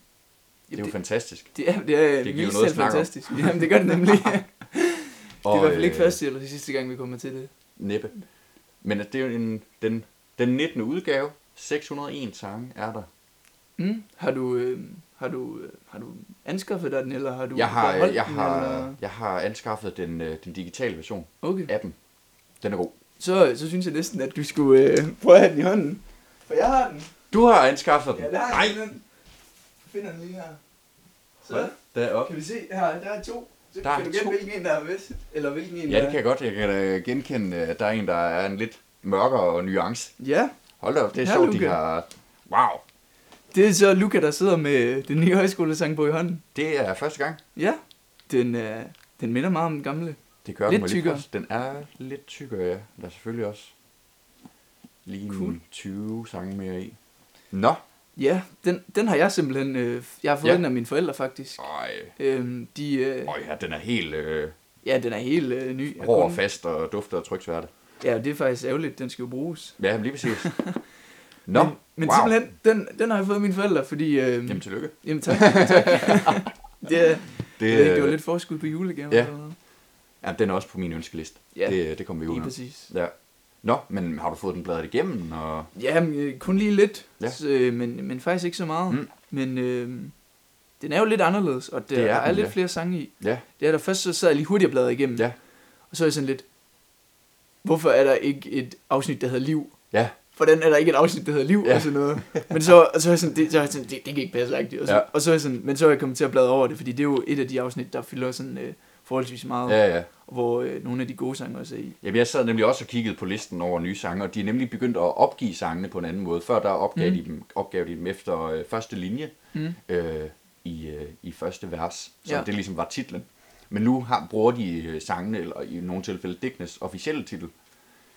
Det er jo det, fantastisk. det er, det er det giver noget at om. fantastisk. Jamen, det gør det nemlig. det er i hvert fald ikke øh, første eller sidste gang, vi kommer til det. Næppe. Men at det er jo en, den, den 19. udgave, 601 sange er der. Mm. Har du... Øh, har du, øh, har du anskaffet dig den, eller har du Jeg har, jeg den, har, eller? jeg har anskaffet den, øh, den digitale version Okay. af den. Den er god. Så, så synes jeg næsten, at du skulle øh, prøve at have den i hånden. For jeg har den. Du har anskaffet den. Ja, der Nej. jeg den. Jeg finder den lige her. Så, Hvad? Deroppe. kan vi se, her, der er to. Så Der er kan du gætte, to. hvilken en der er bedst? Eller hvilken en Ja, der det kan jeg godt. Jeg kan da genkende, at der er en, der er en lidt mørkere nuance. Ja, Hold da op, det er Ja, sjovt, de Luca. har... Wow, det er så Luca, der sidder med den nye højskolesangbo i hånden. det er første gang. Ja, den, øh, den minder meget om den gamle. Det gør Lidt den tykkere. Den er lidt tykkere, ja. Der er selvfølgelig også lige Cool. cool. 20 sange mere i. Nå. Ja, den, den har jeg simpelthen... Øh, jeg har fået Ja. den af mine forældre, faktisk. Øj, Øhm, de, øh, øj ja, den er helt øh, ja, den er helt øh, ny. Hård og fast og dufter og tryksværte. Ja, det er faktisk ærgerligt. Den skal jo bruges. Ja, lige præcis. Nå, Men, men wow. simpelthen, den, den har jeg fået af mine forældre, fordi... Øh, Jamen, tillykke. jamen tak. tak. det, er- Det, ikke, det var øh, lidt forskud på julegaver. ja. eller noget. Ja, den er også på min ønskeliste. Ja, Det, det kommer vi ud Lige af. præcis. Ja. Nå, men har du fået den bladret igennem? Og... Ja, men, øh, kun lige lidt, Ja. så, øh, men, men faktisk ikke så meget. Mm. Men øh, den er jo lidt anderledes, og der, Det er der er den, lidt ja. flere sange i. Ja, Det er der først, så sad jeg lige hurtigt og bladrede igennem. Ja. Og så er jeg sådan lidt, hvorfor er der ikke et afsnit, der hedder Liv? ja, Hvordan er der ikke et afsnit, der hedder Liv? Ja. Og sådan noget. Men så, og så er jeg sådan, det, så er jeg sådan, det, det kan ikke passe rigtigt. Og så, Ja. og så er jeg sådan, men så er jeg kommet til at bladre over det, fordi det er jo et af de afsnit, der fylder sådan øh, forholdsvis meget, ja, ja. Hvor øh, nogle af de gode sange også er i. Jamen, jeg sad nemlig også og kiggede på listen over nye sange, og de er nemlig begyndt at opgive sangene på en anden måde. Før der opgav Mm. de dem, opgav de dem efter øh, første linje Mm. øh, i, øh, i første vers, så Ja. det ligesom var titlen. Men nu har, bruger de øh, sangene, eller i nogle tilfælde digtenes officielle titel.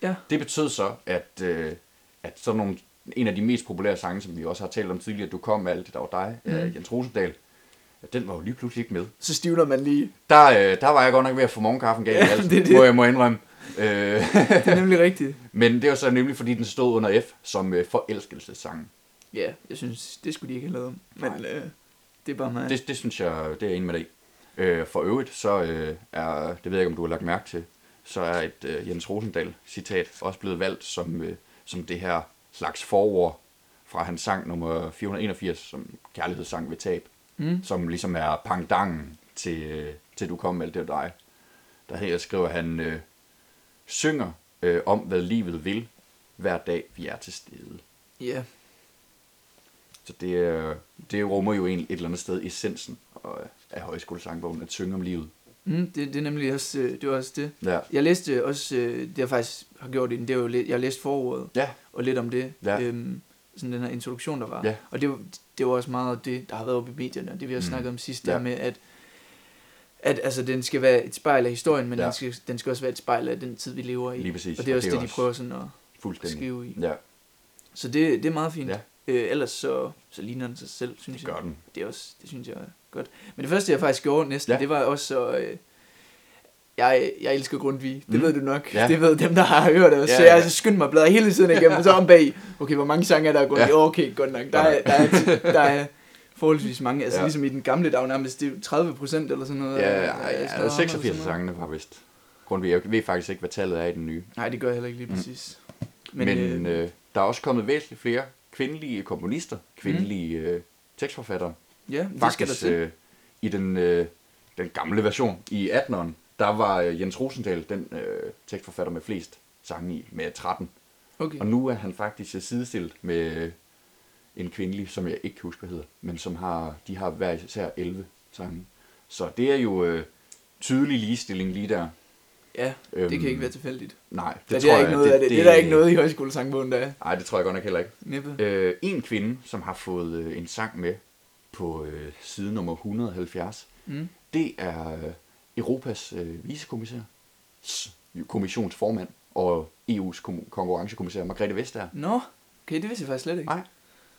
Ja. Det betød så, at, øh, at sådan nogle, en af de mest populære sange, som vi også har talt om tidligere, Du kom med alt det, der var dig, mm. Mhm. Jens Rosedal, at den var jo lige pludselig ikke med. Så stivner man lige. Der, øh, der var jeg godt nok ved at få morgenkaffen galt i Ja, halsen, det det. hvor jeg må indrømme. Øh, Det er nemlig rigtigt. men det var så nemlig, fordi den stod under F som øh, forelskelsessangen. Ja, jeg synes, det skulle de ikke have lavet om. Men øh, det er bare mig. Det, det synes jeg, det er enig med dig i. Øh, for øvrigt, så øh, er, det ved jeg ikke, om du har lagt mærke til, så er et øh, Jens Rosendal citat også blevet valgt som, øh, som det her slags forord fra hans sang nummer 481, som kærlighedssang ved tab, Mm. som ligesom er pangdangen til, øh, til du kom alt det dig. Der her skriver han, øh, synger øh, om, hvad livet vil, hver dag vi er til stede. Ja, Så det, øh, det rummer jo egentlig et eller andet sted essensen øh, af højskolesangbogen, at synge om livet. mm, det, det er nemlig også, det var også det. Ja, Jeg læste også, det jeg faktisk har gjort, inden, det er jo lidt, jeg har læst forordet, ja, og lidt om det. Ja. Øhm, sådan den her introduktion, der var. Ja. Og det, det var også meget det, der har været oppe i medierne, og det vi har Mm. snakket om sidst, Ja. der med, at, at altså, den skal være et spejl af historien, men Ja. den, skal, den skal også være et spejl af den tid, vi lever i. lige præcis. og det er også det, de prøver sådan at fuldstændig. skrive i. Ja, Så det, det er meget fint. Ja. Øh, ellers så, så ligner den sig selv, synes det jeg. gør den. Det, er også, det synes jeg er godt. Men det første, jeg faktisk gjorde næsten, Ja. ja. det var også så... Øh, jeg, jeg elsker Grundtvig, det Mm. mm. ved du nok. Ja. Ja. Det ved dem, der har hørt det. Ja, Ja, så jeg ja. altså skyndte mig at bladre hele tiden igennem, så om bag, okay, hvor mange sange er der Grundtvig? Ja. Ja. Okay, godt nok. Der er, der, er, der er forholdsvis mange. Altså Ja. ja. ligesom i den gamle dag nærmest, det er jo 30 procent eller sådan noget. Ja, ja, ja, sådan noget 86 eller sådan noget. sangene var vist. Grundtvig, jeg ved faktisk ikke, hvad tallet er i den nye. Nej, det gør jeg heller ikke lige Mm. præcis. Men, Men øh, øh, der er også kommet væsentligt flere kvindelige komponister, kvindelige øh, tekstforfattere. ja, det skal der Faktisk til. øh, i den, øh, den gamle version i 18'eren, der var øh, Jens Rosendal den øh, tekstforfatter med flest sange i, med 13. Okay. Og nu er han faktisk øh, sidestillet med øh, en kvindelig, som jeg ikke kan huske, hvad hedder, men som har, de har hver især 11 sange. Så det er jo øh, tydelig ligestilling lige der. Ja, det kan Øhm, ikke være tilfældigt. Nej, det, Det, det, tror er jeg, ikke noget af det. Det, er der ikke noget i højskolesangbogen, der er. Nej, det tror jeg godt nok heller ikke. Næppe. Øh, en kvinde, som har fået øh, en sang med på øh, side nummer 170, Mm. det er øh, Europas øh, vicekommissær, kommissionsformand og EU's kom- konkurrencekommissær Margrethe Vestager. Nå, okay, det vidste jeg faktisk slet ikke. Nej.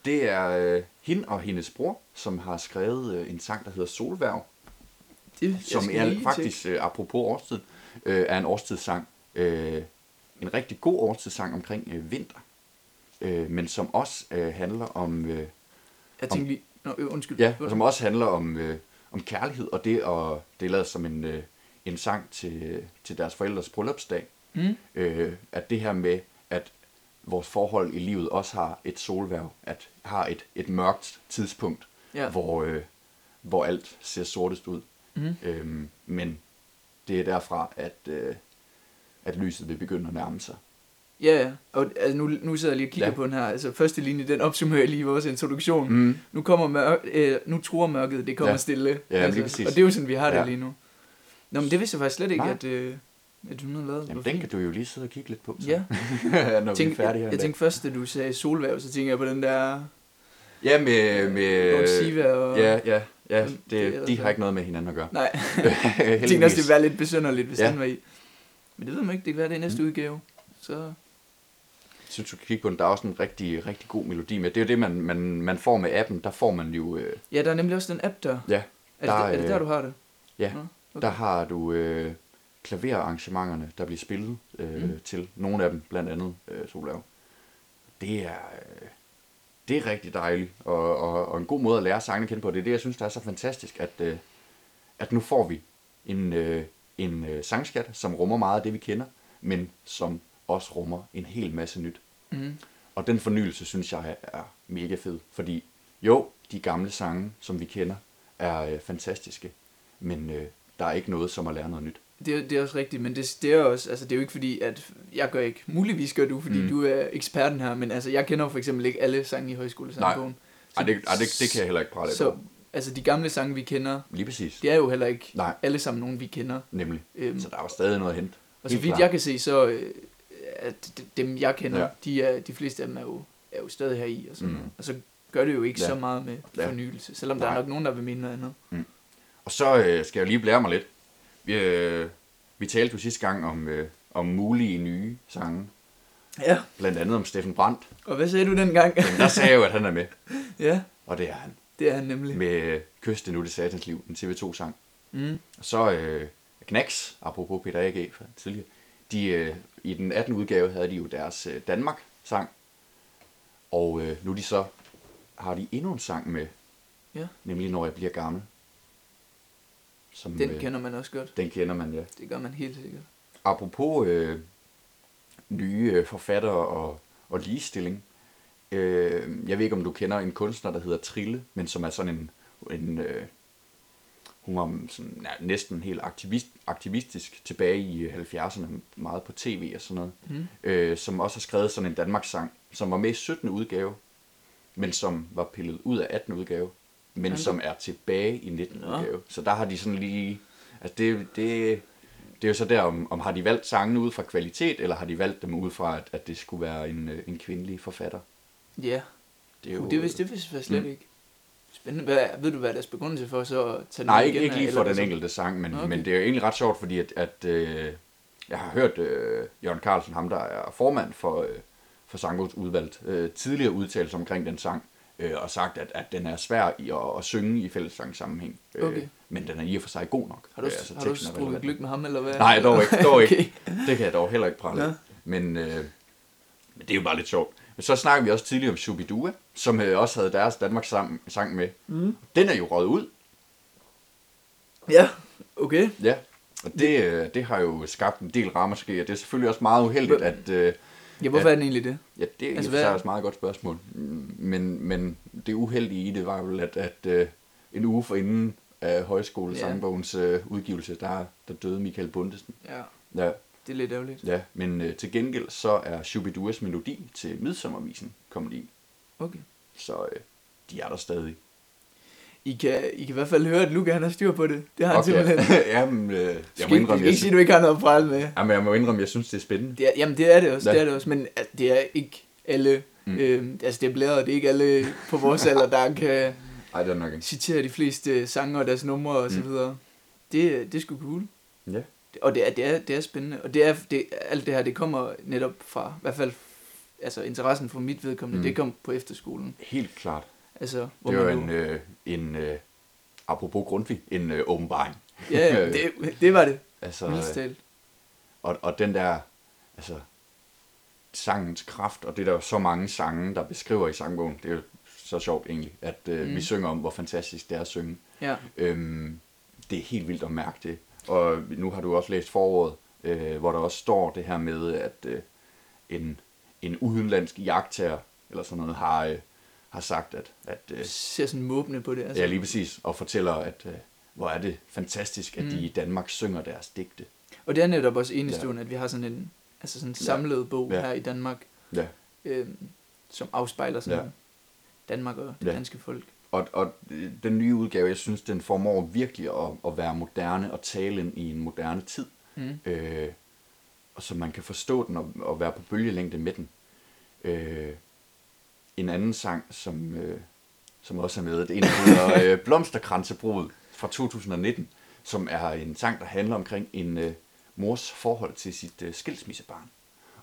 Det er øh, hende og hendes bror, som har skrevet øh, en sang, der hedder Solværv, Det, som er faktisk, øh, apropos årstid, øh, er en årstidssang. Øh, en rigtig god årstidssang omkring øh, vinter, øh, men som også øh, handler om... Øh. Jeg tænkte lige... Nå, øh, undskyld. Ja, og som også handler om, øh, om kærlighed, og det, og det er lavet som en, øh, en sang til, til deres forældres bryllupsdag. Mm. Øh, at det her med, at vores forhold i livet også har et solværv, at har et, et mørkt tidspunkt, Ja. hvor, øh, hvor alt ser sortest ud. Mm. Øhm, men det er derfra, at, øh, at lyset vil begynde at nærme sig. Ja, ja. Og altså, nu, nu sidder jeg lige og kigger Ja. på den her. Altså, første linje, den opsummerer lige vores introduktion. Mm. Nu kommer mørk, øh, nu tror mørket, det kommer Ja. stille. Ja, lige præcis. Og det er jo sådan, vi har det Ja. lige nu. Nå, men det vidste jeg faktisk slet ikke, Nej. at, øh, at du havde lavet. Jamen, den kan du jo lige sidde og kigge lidt på, så. Ja. når vi er Tænk, færdige her jeg, tænkte først, at du sagde solværv, så tænker jeg på den der Ja, med... med Siva og... Ja, ja, ja. det Det, de altså- har ikke noget med hinanden at gøre. Nej, jeg tænkte også, det ville være lidt besynderligt, hvis Ja. ja. den var i. Men det ved man ikke, det kan være, det er næste Mm. udgave. Så synes, du kan kigge på den. Der er også en rigtig, rigtig god melodi med. Det er jo det, man, man, man får med appen. Der får man jo... Øh, ja, der er nemlig også den app der. ja, Er, Der det, er det øh, der, du har det? ja. Nå, Okay. Der har du øh, klaverarrangementerne, der bliver spillet øh. Mm. til nogle af dem, blandt andet øh, Solav. Det er, øh, det er rigtig dejligt, og, og, og en god måde at lære sangene at kende på. Det er det, jeg synes, der er så fantastisk, at, øh, at nu får vi en, øh, en øh, sangskat, som rummer meget af det, vi kender, men som også rummer en hel masse nyt. Mm. Og den fornyelse, synes jeg, er mega fed. Fordi jo, de gamle sange, som vi kender, er øh, fantastiske. Men øh, der er ikke noget som at lære noget nyt. Det, er- det er også rigtigt, men det, det er også, altså det er jo ikke fordi, at jeg gør ikke, muligvis gør du, fordi Mm. du er eksperten her, men altså jeg kender for eksempel ikke alle sange i højskolesangbogen. Ej, det, ej, det, det kan jeg heller ikke prale Så, altså de gamle sange, vi kender, Lige præcis. det er jo heller ikke Nej, alle sammen nogen, vi kender. nemlig. Øhm, Så der er jo stadig noget at hente. og så vidt jeg kan se, så øh, at dem jeg kender, Ja. de, er, de fleste af dem er jo, er jo stadig her i, og sådan Mm. mm. Og så gør det jo ikke Ja. så meget med fornyelse, selvom der er Nej. nok nogen, der vil mene noget andet. Og så øh, skal jeg lige blære mig lidt. Vi, øh, vi talte jo sidste gang om, øh, om mulige nye sange. Ja, Blandt andet om Steffen Brandt. og hvad sagde du dengang? Men der sagde jeg jo, at han er med. ja, Og det er han. det er han nemlig. Med øh, Kyst det nu det satans liv, en TV2-sang. Mm. Og så øh, Knacks, apropos Peter A.G. fra tidligere, de, øh, i den 18. udgave havde de jo deres øh, Danmark-sang, og øh, nu de så, har de endnu en sang med, Ja. nemlig Når jeg bliver gammel. Som, Den øh, kender man også godt. den kender man, ja. Det gør man helt sikkert. Apropos øh, nye øh, forfattere og, og ligestilling. Øh, jeg ved ikke, om du kender en kunstner, der hedder Trille, men som er sådan en... en øh, hun var sådan, ja, næsten helt aktivist, aktivistisk tilbage i øh, 70'erne, meget på tv og sådan noget. Mm. Øh, som også har skrevet sådan en Danmarks-sang, som var med i 17. udgave, men som var pillet ud af 18. udgave, men Jamen. som er tilbage i 19. Nå. udgave. Så der har de sådan lige... Altså det, det, det er jo så der, om, om har de valgt sangene ud fra kvalitet, eller har de valgt dem ud fra, at, at det skulle være en, øh, en kvindelig forfatter? Ja, Det er jo, det vidste jeg slet Mm. ikke. Spændende. Hvad, ved du, hvad deres begrundelse for så at tage den Nej, ikke, igen? ikke lige for den enkelte sang, men, okay. men det er jo egentlig ret sjovt, fordi at, at øh, jeg har hørt øh, Jørgen Carlsen, ham der er formand for, øh, for Sangbogs udvalgt, øh, tidligere udtalelser omkring den sang, øh, og sagt, at, at den er svær i at, at synge i fællessangssammenhæng. Øh, Okay. Men den er i og for sig god nok. Har du, Øh, altså, har du er strukket gløk med ham, eller hvad? Nej, dog ikke. Dog okay. ikke. Det kan jeg dog heller ikke prale. Nå. Men, øh, men det er jo bare lidt sjovt. Men så snakker vi også tidligere om Shubidua, som øh, også havde deres Danmarks sang, sang med. Mm. Den er jo røget ud. Ja, okay. Ja. Og det, øh, det har jo skabt en del ramaskrig, og det er selvfølgelig også meget uheldigt, at... Øh, Ja, hvorfor er den egentlig det? ja, det er Altså, hvad- også et meget godt spørgsmål. Men, men det uheldige i det var vel, at, at øh, en uge forinden af højskolesangbogens øh, udgivelse, der, der døde Michael Bundesen. Ja, Ja, det er lidt ærgerligt. Ja, men øh, til gengæld så er Shubiduas melodi til midsommervisen kommet i. Okay. Så øh, de er der stadig. I kan, I kan i hvert fald høre, at Luca han har styr på det. Det har han Okay. simpelthen. Jamen, øh, jeg må Skal ikke, indrømme, ikke jeg, sige, synes, at du ikke har noget at med. jamen, jeg må indrømme, jeg synes, det er spændende. Det er, jamen, det er det også, Ja. det er det også. Men at det er ikke alle, Mm. øh, altså det er blæret, det er ikke alle på vores alder, der kan Ej, det er nok ikke. citere de fleste sange og deres numre og så Mm. videre. Det, det er sgu cool. Ja. Og det er, det er, det er spændende. Og det er, det, alt det her, det kommer netop fra, i hvert fald, altså interessen for mit vedkommende, Mm. det kom på efterskolen. Helt klart. Altså, hvor Det var en, øh, en øh, apropos Grundtvig, en øh, åbenbaring. Ja, det, det var det. Altså, Så, øh, og, og den der, altså, sangens kraft, og det er der jo så mange sange, der beskriver i sangbogen. Det er jo så sjovt egentlig, at øh, mm. vi synger om, hvor fantastisk det er at synge. Ja. Øhm, det er helt vildt at mærke det. Og nu har du også læst forordet, øh, hvor der også står det her med, at øh, en, en udenlandsk jagttager, eller sådan noget, har, øh, har sagt, at, at øh, ser sådan måbende på det. Altså. ja, lige præcis, og fortæller, at øh, hvor er det fantastisk, at mm. de i Danmark synger deres digte. Og det er netop også enestående, ja. at vi har sådan en altså sådan en Ja. samlet bog Ja. her i Danmark, Ja. øhm, som afspejler sådan Ja. Danmark og det ja. danske folk. Og, og den nye udgave, jeg synes, den formår virkelig at, at være moderne og tale ind i en moderne tid. Mm. øh, og så man kan forstå den og, og være på bølgelængde med den. Øh, en anden sang, som, øh, som også er med, det er en, der hedder øh, Blomsterkransebrud fra 2019, som er en sang, der handler omkring en øh, mors forhold til sit øh, skilsmissebarn.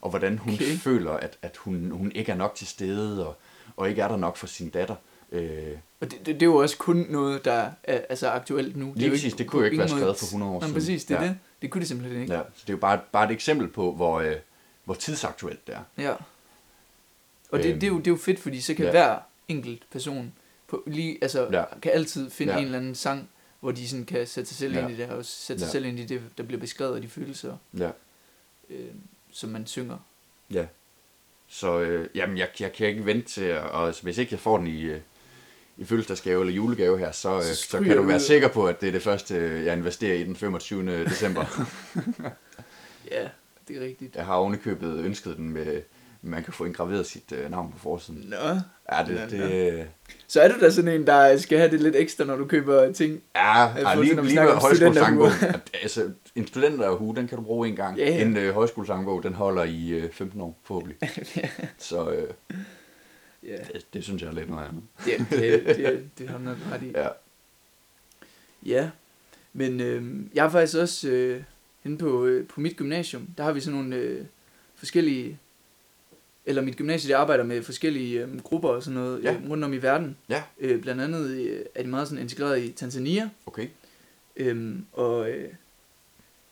Og hvordan hun. Okay. føler, at, at hun, hun ikke er nok til stede, og, og ikke er der nok for sin datter. Øh, Og det, det, det er jo også kun noget, der er altså aktuelt nu. det er lige præcis, det kunne jo ikke være skrevet for 100 år Nej, siden. præcis, det er ja. det. Det kunne det simpelthen ikke. Ja, så det er jo bare, bare et eksempel på, hvor, øh, hvor tidsaktuelt det er. Ja. Og det, Øhm. det, er jo, det er jo fedt, fordi så kan Ja. hver enkelt person på, lige, altså, Ja. kan altid finde Ja. en eller anden sang, hvor de sådan kan sætte sig selv Ja. ind i det, og sætte sig Ja. selv ind i det, der bliver beskrevet af de følelser, Ja. øh, som man synger. Ja. Så øh, jamen, jeg, jeg kan ikke vente til, og altså, hvis ikke jeg får den i, øh, i fødselsdagsgave eller julegave her, så, øh, Så så stryger kan du være sikker på, at det er det første, øh, jeg investerer i den 25. december. Ja, det er rigtigt. jeg har ovenikøbet ønsket den med, man kan få indgraveret sit øh, navn på forsiden. Nå. Ja, Nå, det, det, øh, Så er du da sådan en, der skal have det lidt ekstra, når du køber ting. ja, Jeg ja lige, sådan, lige med om højskolesangbog. studenterhuer. altså, en studenterhue, den kan du bruge en gang. Ja, ja. En øh, højskolesangbog, den holder i øh, 15 år, forhåbentlig. Så øh, Ja, det, det synes jeg er lidt noget andet. det, det, det, det har du nok ret i. Ja. Ja, men øh, jeg har faktisk også øh, henne på, øh, på mit gymnasium, der har vi sådan nogle øh, forskellige, eller mit gymnasium, det arbejder med forskellige øh, grupper og sådan noget Ja. ja. øh, rundt om i verden. Ja. Øh, blandt andet øh, er de meget sådan integreret i Tanzania, Okay. Øhm, og øh,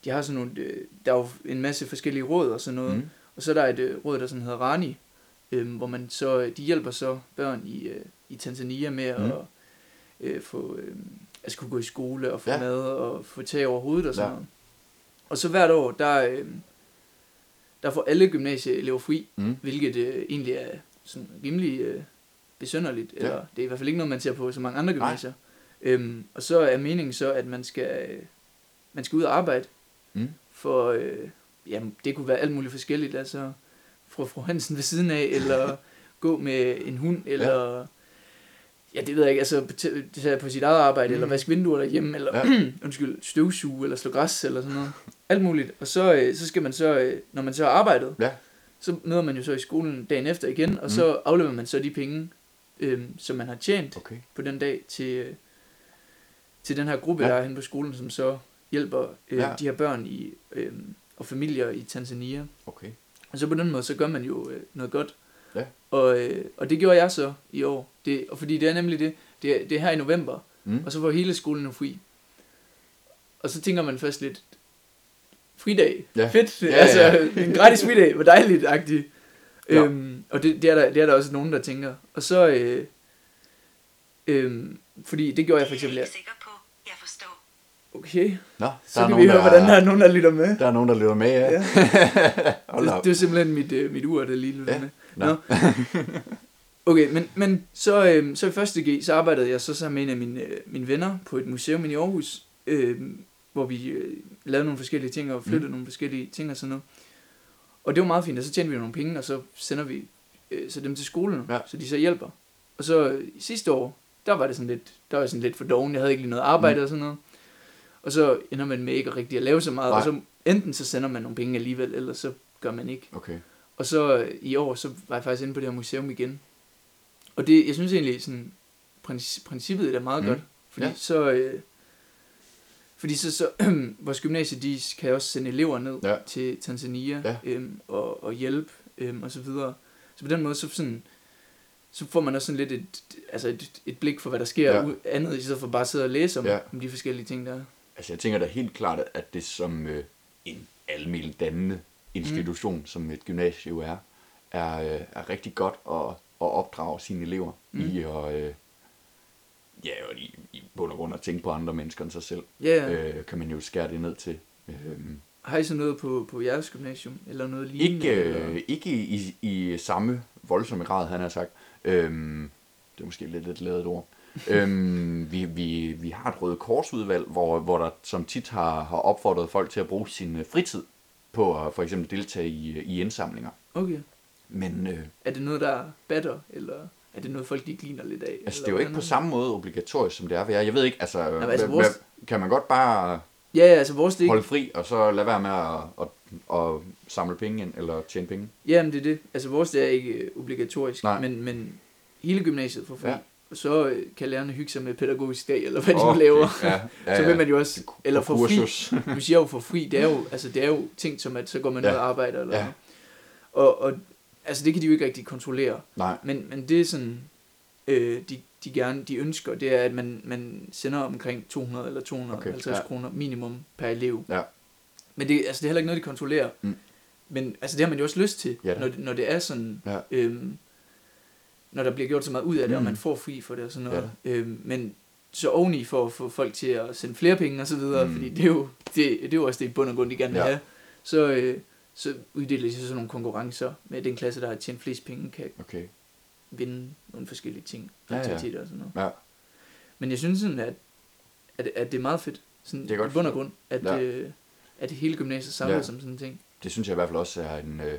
de har sådan nogle, øh, der er jo en masse forskellige råd og sådan noget. Mm. Og så er der et øh, råd, der sådan hedder Rani, øh, hvor man så, de hjælper så børn i, øh, i Tanzania med Mm. at øh, få, øh, altså kunne gå i skole og få Ja. mad og få tag over hovedet og sådan Ja. noget. Og så hvert år, der, øh, der får alle gymnasieelever fri, Mm. hvilket øh, egentlig er sådan rimelig øh, besynderligt, Ja. eller det er i hvert fald ikke noget, man ser på så mange andre gymnasier. Øhm, og så er meningen så, at man skal, øh, man skal ud og arbejde, Mm. for øh, jamen, det kunne være alt muligt forskelligt, altså fru, fru Hansen ved siden af, eller gå med en hund, eller ja, ja det ved jeg ikke, altså på, t- tage på sit eget arbejde, mm. eller vaske vinduer derhjemme, eller Ja. undskyld, støvsuge, eller slå græs, eller sådan noget. Alt muligt. Og så, øh, så skal man så, øh, når man så har arbejdet, Ja. så møder man jo så i skolen dagen efter igen, og Mm. så afleverer man så de penge, øh, som man har tjent Okay. på den dag til, øh, til den her gruppe, Ja. der er henne på skolen, som så hjælper øh, ja. de her børn i, øh, og familier i Tanzania. Okay. Og så på den måde, så gør man jo øh, noget godt. Ja. Og, øh, og det gjorde jeg så i år. Det, og fordi det er nemlig det, det er, det er her i november, Mm. og så får hele skolen fri. Og så tænker man først lidt, fridag, Ja. fedt, Ja, ja, altså ja. en gratis fridag, hvor dejligt, agtigt. Ja. Øhm, og det, det, er der, det er der også nogen, der tænker. Og så, øh, øhm, fordi det gjorde jeg for eksempel, Jeg er ja. ikke sikker på, jeg forstår. Okay, Nå, så kan vi høre, hvordan der er nogen, der lytter med. Der er nogen, der lytter med, ja. Ja. Det, det er simpelthen mit, øh, mit ur, der lige lytter Ja. med. Nå. Nå. Okay, men, men så, øh, så i første G, så arbejdede jeg så sammen med en af mine, øh, mine venner på et museum i Aarhus, øh, hvor vi øh, lavede nogle forskellige ting og flyttede mm. nogle forskellige ting og sådan noget. Og det var meget fint, og så tjente vi nogle penge, og så sender vi øh, så dem til skolen, Ja. så de så hjælper. Og så øh, sidste år, der var det sådan lidt, der var sådan lidt for doven, jeg havde ikke lige noget arbejde mm. og sådan noget. Og så ender man med ikke rigtig at lave så meget, Nej. og så enten så sender man nogle penge alligevel, eller så gør man ikke. Okay. Og så øh, i år, så var jeg faktisk inde på det her museum igen. Og det, jeg synes egentlig, sådan, princi- princippet er meget Mm. godt. Fordi Ja. så, øh, fordi så, så vores gymnasie, de kan også sende elever ned Ja. til Tanzania Ja. øhm, og, og hjælpe øhm, og så videre. Så på den måde, så, sådan, så får man også sådan lidt et, altså et, et blik for, hvad der sker Ja. andet, i stedet for bare at sidde og læse om, ja. om de forskellige ting, der er. Altså, jeg tænker da helt klart, at det som øh, en almindelig dannende institution, mm. som et gymnasie jo er, er, øh, er rigtig godt at, at opdrage sine elever mm. I at, øh, ja, og i, i bund og grund at tænke på andre mennesker end sig selv, ja. øh, kan man jo skære det ned til. Øhm, Har I så noget på, på jeres gymnasium, eller noget lignende? ikke, eller? øh, ikke i, i samme voldsomme grad, han har sagt. Øhm, det er måske lidt et lavet ord. Øhm, vi, vi, vi har et røde korsudvalg, hvor, hvor der som tit har, har opfordret folk til at bruge sin øh, fritid på at for eksempel deltage i, i indsamlinger. Okay. Men øh, Er det noget, der batter, eller er det noget, folk de griner lidt af? altså, det er jo ikke på samme måde obligatorisk, som det er ved jer. Jeg ved ikke, altså, men altså, vores- hva- kan man godt bare Ja, ja, altså vores det holde fri, og så lade være med at, at, at samle penge ind, eller tjene penge? Jamen, det er det. Altså vores det er ikke øh, obligatorisk, Nej. men, men hele gymnasiet får fri. Ja. Så øh, kan lærerne hygge sig med pædagogisk dag, eller hvad de Okay, laver. Ja, ja, så vil man jo også, eller På få fri. kursus. Nu siger jo for fri, det er jo, altså, det er jo ting som, at så går man Ja. ud og arbejder. Eller Ja. noget. Og, og altså, det kan de jo ikke rigtig kontrollere. Nej, Men, men det er sådan, øh, de, de gerne, de ønsker, det er, at man, man sender omkring 200 eller 250 Okay, ja. kroner minimum per elev. Ja. Men det, altså, det er heller ikke noget, de kontrollerer. Mm. Men altså, det har man jo også lyst til, Ja. når, det, når det er sådan, Ja. øhm, når der bliver gjort så meget ud af det, mm. og man får fri for det og sådan noget. Øhm, men så oveni for at få folk til at sende flere penge og så videre, Mm. fordi det er, jo, det, det er jo også det i bund og grund, de gerne vil Ja. have, så, øh, så uddeler de så sådan nogle konkurrencer med den klasse, der har tjent flest penge, kan okay. vinde nogle forskellige ting, Ja, ja. aktiviteter og sådan noget. Ja. Men jeg synes sådan, at, at, at det er meget fedt, sådan Det er godt i bund og grund, at, Ja. ja. øh, at hele gymnasiet samlet Ja. ja. som sådan en ting. det synes jeg i hvert fald også er en... Øh,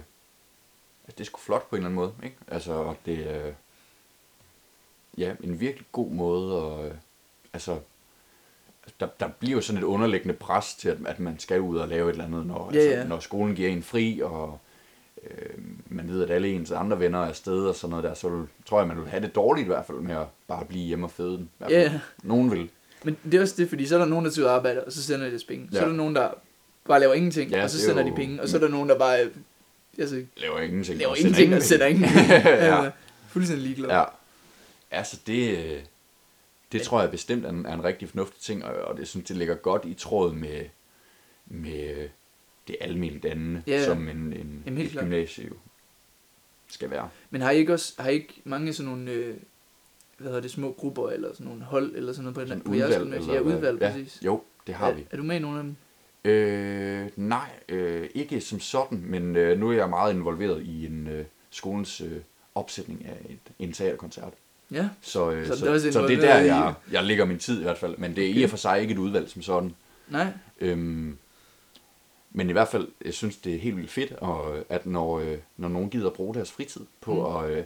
at det er sgu flot på en eller anden måde, ikke? Altså, det. Øh, ja, en virkelig god måde at... Øh, altså, der, der bliver jo sådan et underliggende pres til, at, at man skal ud og lave et eller andet, når, Ja, altså, ja. når skolen giver en fri, og øh, man ved, at alle ens andre venner er afsted og sådan noget der, så vil, tror jeg, man vil have det dårligt i hvert fald med at bare blive hjemme og føde den. Ja, Nogen vil. men det er også det, fordi så er der nogen, der tager ud og arbejder, og så sender de deres penge. Ja. Så er der nogen, der bare laver ingenting, Ja, og så er sender jo- de penge. Og så er der nogen, der bare øh, altså, Laver ingenting. laver og ingenting og sender penge. ingen ja. ja. Fuldstændig ligeglad. Ja. Altså, det, øh, det tror jeg bestemt er en, er en rigtig fornuftig ting, og, og det synes det ligger godt i tråd med, med øh, det almindelige dannende, Ja, ja. som en, en, Jamen, et gymnasie jo skal være. Men har I ikke også har I ikke mange sådan nogle øh, hvad hedder det, små grupper, eller sådan nogle hold, eller sådan noget på, Sådan på jeres udvalg, gymnasie? Ja, udvalg, Ja. præcis. Jo, det har er, vi. Er du med i nogle af dem? Øh, nej, øh, ikke som sådan, men øh, nu er jeg meget involveret i en øh, skolens øh, opsætning af et, en teaterkoncert. Ja. Så, øh, Så så, det så, det er der, jeg, jeg ligger min tid i hvert fald. Men det er Okay. i og for sig ikke et udvalg som sådan. Nej? Øhm, men i hvert fald, jeg synes, det er helt vildt fedt, og, at når, øh, når nogen gider bruge deres fritid på Mm. at, øh,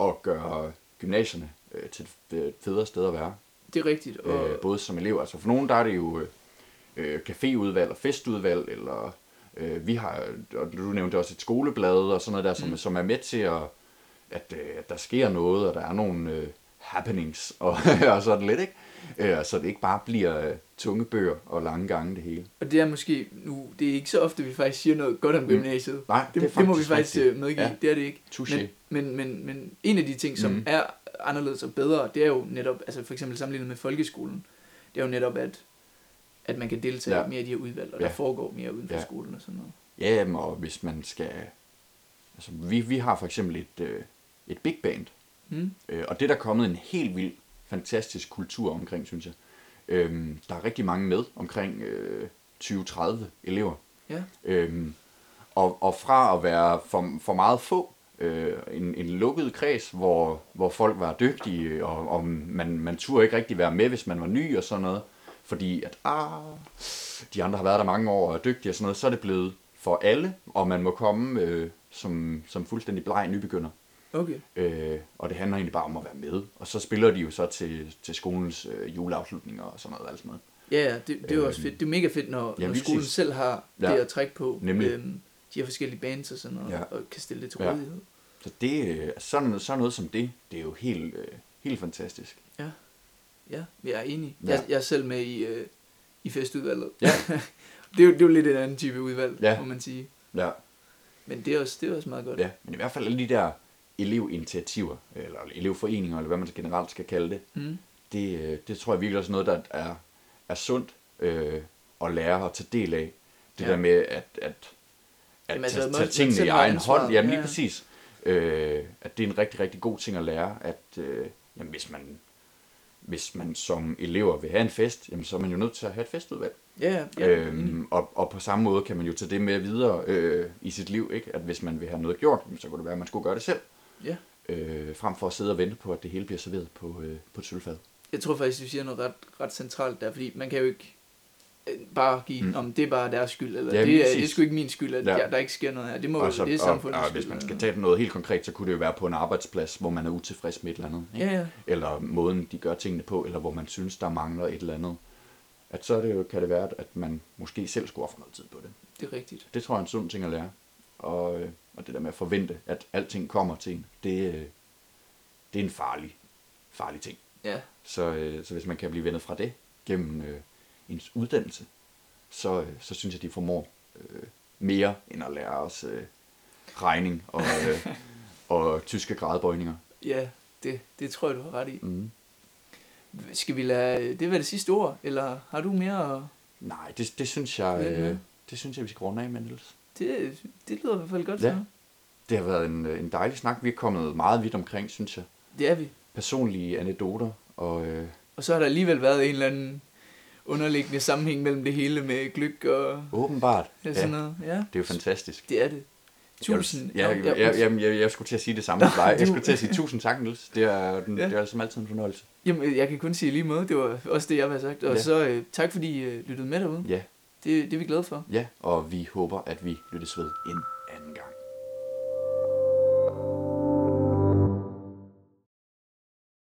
at gøre gymnasierne øh, til et øh, federe sted at være. Det er rigtigt. Og, Øh, både som elev, altså for nogen der er det jo øh, øh, caféudvalg og festudvalg, eller øh, vi har, og du nævnte også et skoleblad og sådan noget der, som, Mm. som er med til at, at, øh, at der sker noget, og der er nogle øh, happenings, og, og sådan lidt, ikke? Øh, så det ikke bare bliver øh, tunge bøger og lange gange det hele. og det er måske nu, det er ikke så ofte, vi faktisk siger noget godt om Mm. gymnasiet. Nej, Det, det, det må vi faktisk rigtigt. øh, medgive. Ja. Det er det ikke. Touché. Men, men, men, men en af de ting, som mm. er anderledes og bedre, det er jo netop, altså for eksempel sammenlignet med folkeskolen, det er jo netop, at, at man kan deltage Ja. mere i de her udvalg, og Ja. der foregår mere uden for Ja. skolen og sådan noget. Ja, og hvis man skal... Altså, vi, vi har for eksempel et, øh, et big band, Mm. øh, og det er der kommet en helt vild, fantastisk kultur omkring, synes jeg. Øhm, der er rigtig mange med, omkring øh, 20-30 elever. Ja. Øhm, og, og fra at være for, for meget få, øh, en, en lukket kreds, hvor, hvor folk var dygtige, og, og man, man turde ikke rigtig være med, hvis man var ny og sådan noget. Fordi at, ah, de andre har været der mange år og er dygtige og sådan noget, så er det blevet for alle, og man må komme øh, som, som fuldstændig bleg nybegynder. Okay. Øh, og det handler egentlig bare om at være med. Og så spiller de jo så til, til skolens øh, juleafslutninger og sådan noget. Alt sådan noget. Ja, ja, det, det er jo også Øhm, fedt. Det er mega fedt, når, ja, når skolen præcis. selv har Ja. det at trække på. Nemlig. Øhm, de her forskellige bands og sådan noget, Ja. ja. og kan stille det til Ja. rådighed. Så det, øh, sådan, sådan noget som det, det er jo helt, øh, helt fantastisk. Ja, jeg er enig. Ja. Ja. Jeg, jeg er selv med i, øh, i festudvalget. Ja. det, er jo, det er jo lidt en anden type udvalg, Ja. må man sige. Ja. Men det er også, det er også meget godt. ja, men i hvert fald alle de der elevinitiativer, eller elevforeninger, eller hvad man generelt skal kalde det, Mm. det, øh, det tror jeg virkelig også er noget, der er, er sundt øh, at lære og tage del af. Det Ja. der med at, at, at Jamen, altså, tage, tage tingene i egen ansvaret. hånd. Jamen lige Ja, præcis. Øh, at det er en rigtig, rigtig god ting at lære, at øh, jamen, hvis, man, hvis man som elever vil have en fest, jamen, så er man jo nødt til at have et festudvalg. Ja, ja. Øhm, og, og på samme måde kan man jo tage det med videre øh, i sit liv, ikke? at hvis man vil have noget gjort, så kunne det være, at man skulle gøre det selv, ja. øh, frem for at sidde og vente på, at det hele bliver serveret på, øh, på et sølvfad. Jeg tror faktisk, du siger noget ret, ret centralt der, fordi man kan jo ikke øh, bare give, Mm. om det er bare deres skyld, eller Ja, det, er, det er sgu ikke min skyld, at Ja. ja. der ikke sker noget her. Det må og, så, det er og, samfundets og hvis skyld, man skal tage noget helt konkret, så kunne det jo være på en arbejdsplads, hvor man er utilfreds med et eller andet. Ikke? Ja, ja. Eller måden, de gør tingene på, eller hvor man synes, der mangler et eller andet. At så er det jo, kan det være, at man måske selv skulle ofre noget tid på det. Det er rigtigt. Det tror jeg er en sund ting at lære. Og, øh, og det der med at forvente, at alting kommer til en, det, øh, det er en farlig, farlig ting. Ja, Så, øh, så hvis man kan blive vendet fra det gennem øh, ens uddannelse, så, øh, så synes jeg, de formår øh, mere end at lære os øh, regning og, øh, og tyske gradbøjninger. ja det, det tror jeg, du har ret i. Mm. Skal vi lade det være det sidste ord, eller har du mere at... Nej, det, det, synes jeg, øh, det synes jeg, vi skal runde af med, Niels. Det, det lyder i hvert fald godt Ja. så. Det har været en, øh, en dejlig snak. Vi er kommet meget vidt omkring, synes jeg. Det er vi. Personlige anekdoter og... Øh, Og så har der alligevel været en eller anden underliggende sammenhæng mellem det hele med gløk og åbenbart. ja, sådan noget. Ja, det er jo fantastisk. det er det. Tusind. Jeg, jeg, Nå, jeg, jeg, jeg, jeg, jeg skulle til at sige det samme til dig. Jeg skulle til at sige tusind tak, Niels. Det er, den, Ja. det er som altid en fornøjelse. Jamen, jeg kan kun sige lige måde. Det var også det, jeg har sagt. Og Ja. så øh, tak, fordi I øh, lyttede med derude. Ja, det, det er vi glade for. ja, og vi håber, at vi lyttes ved en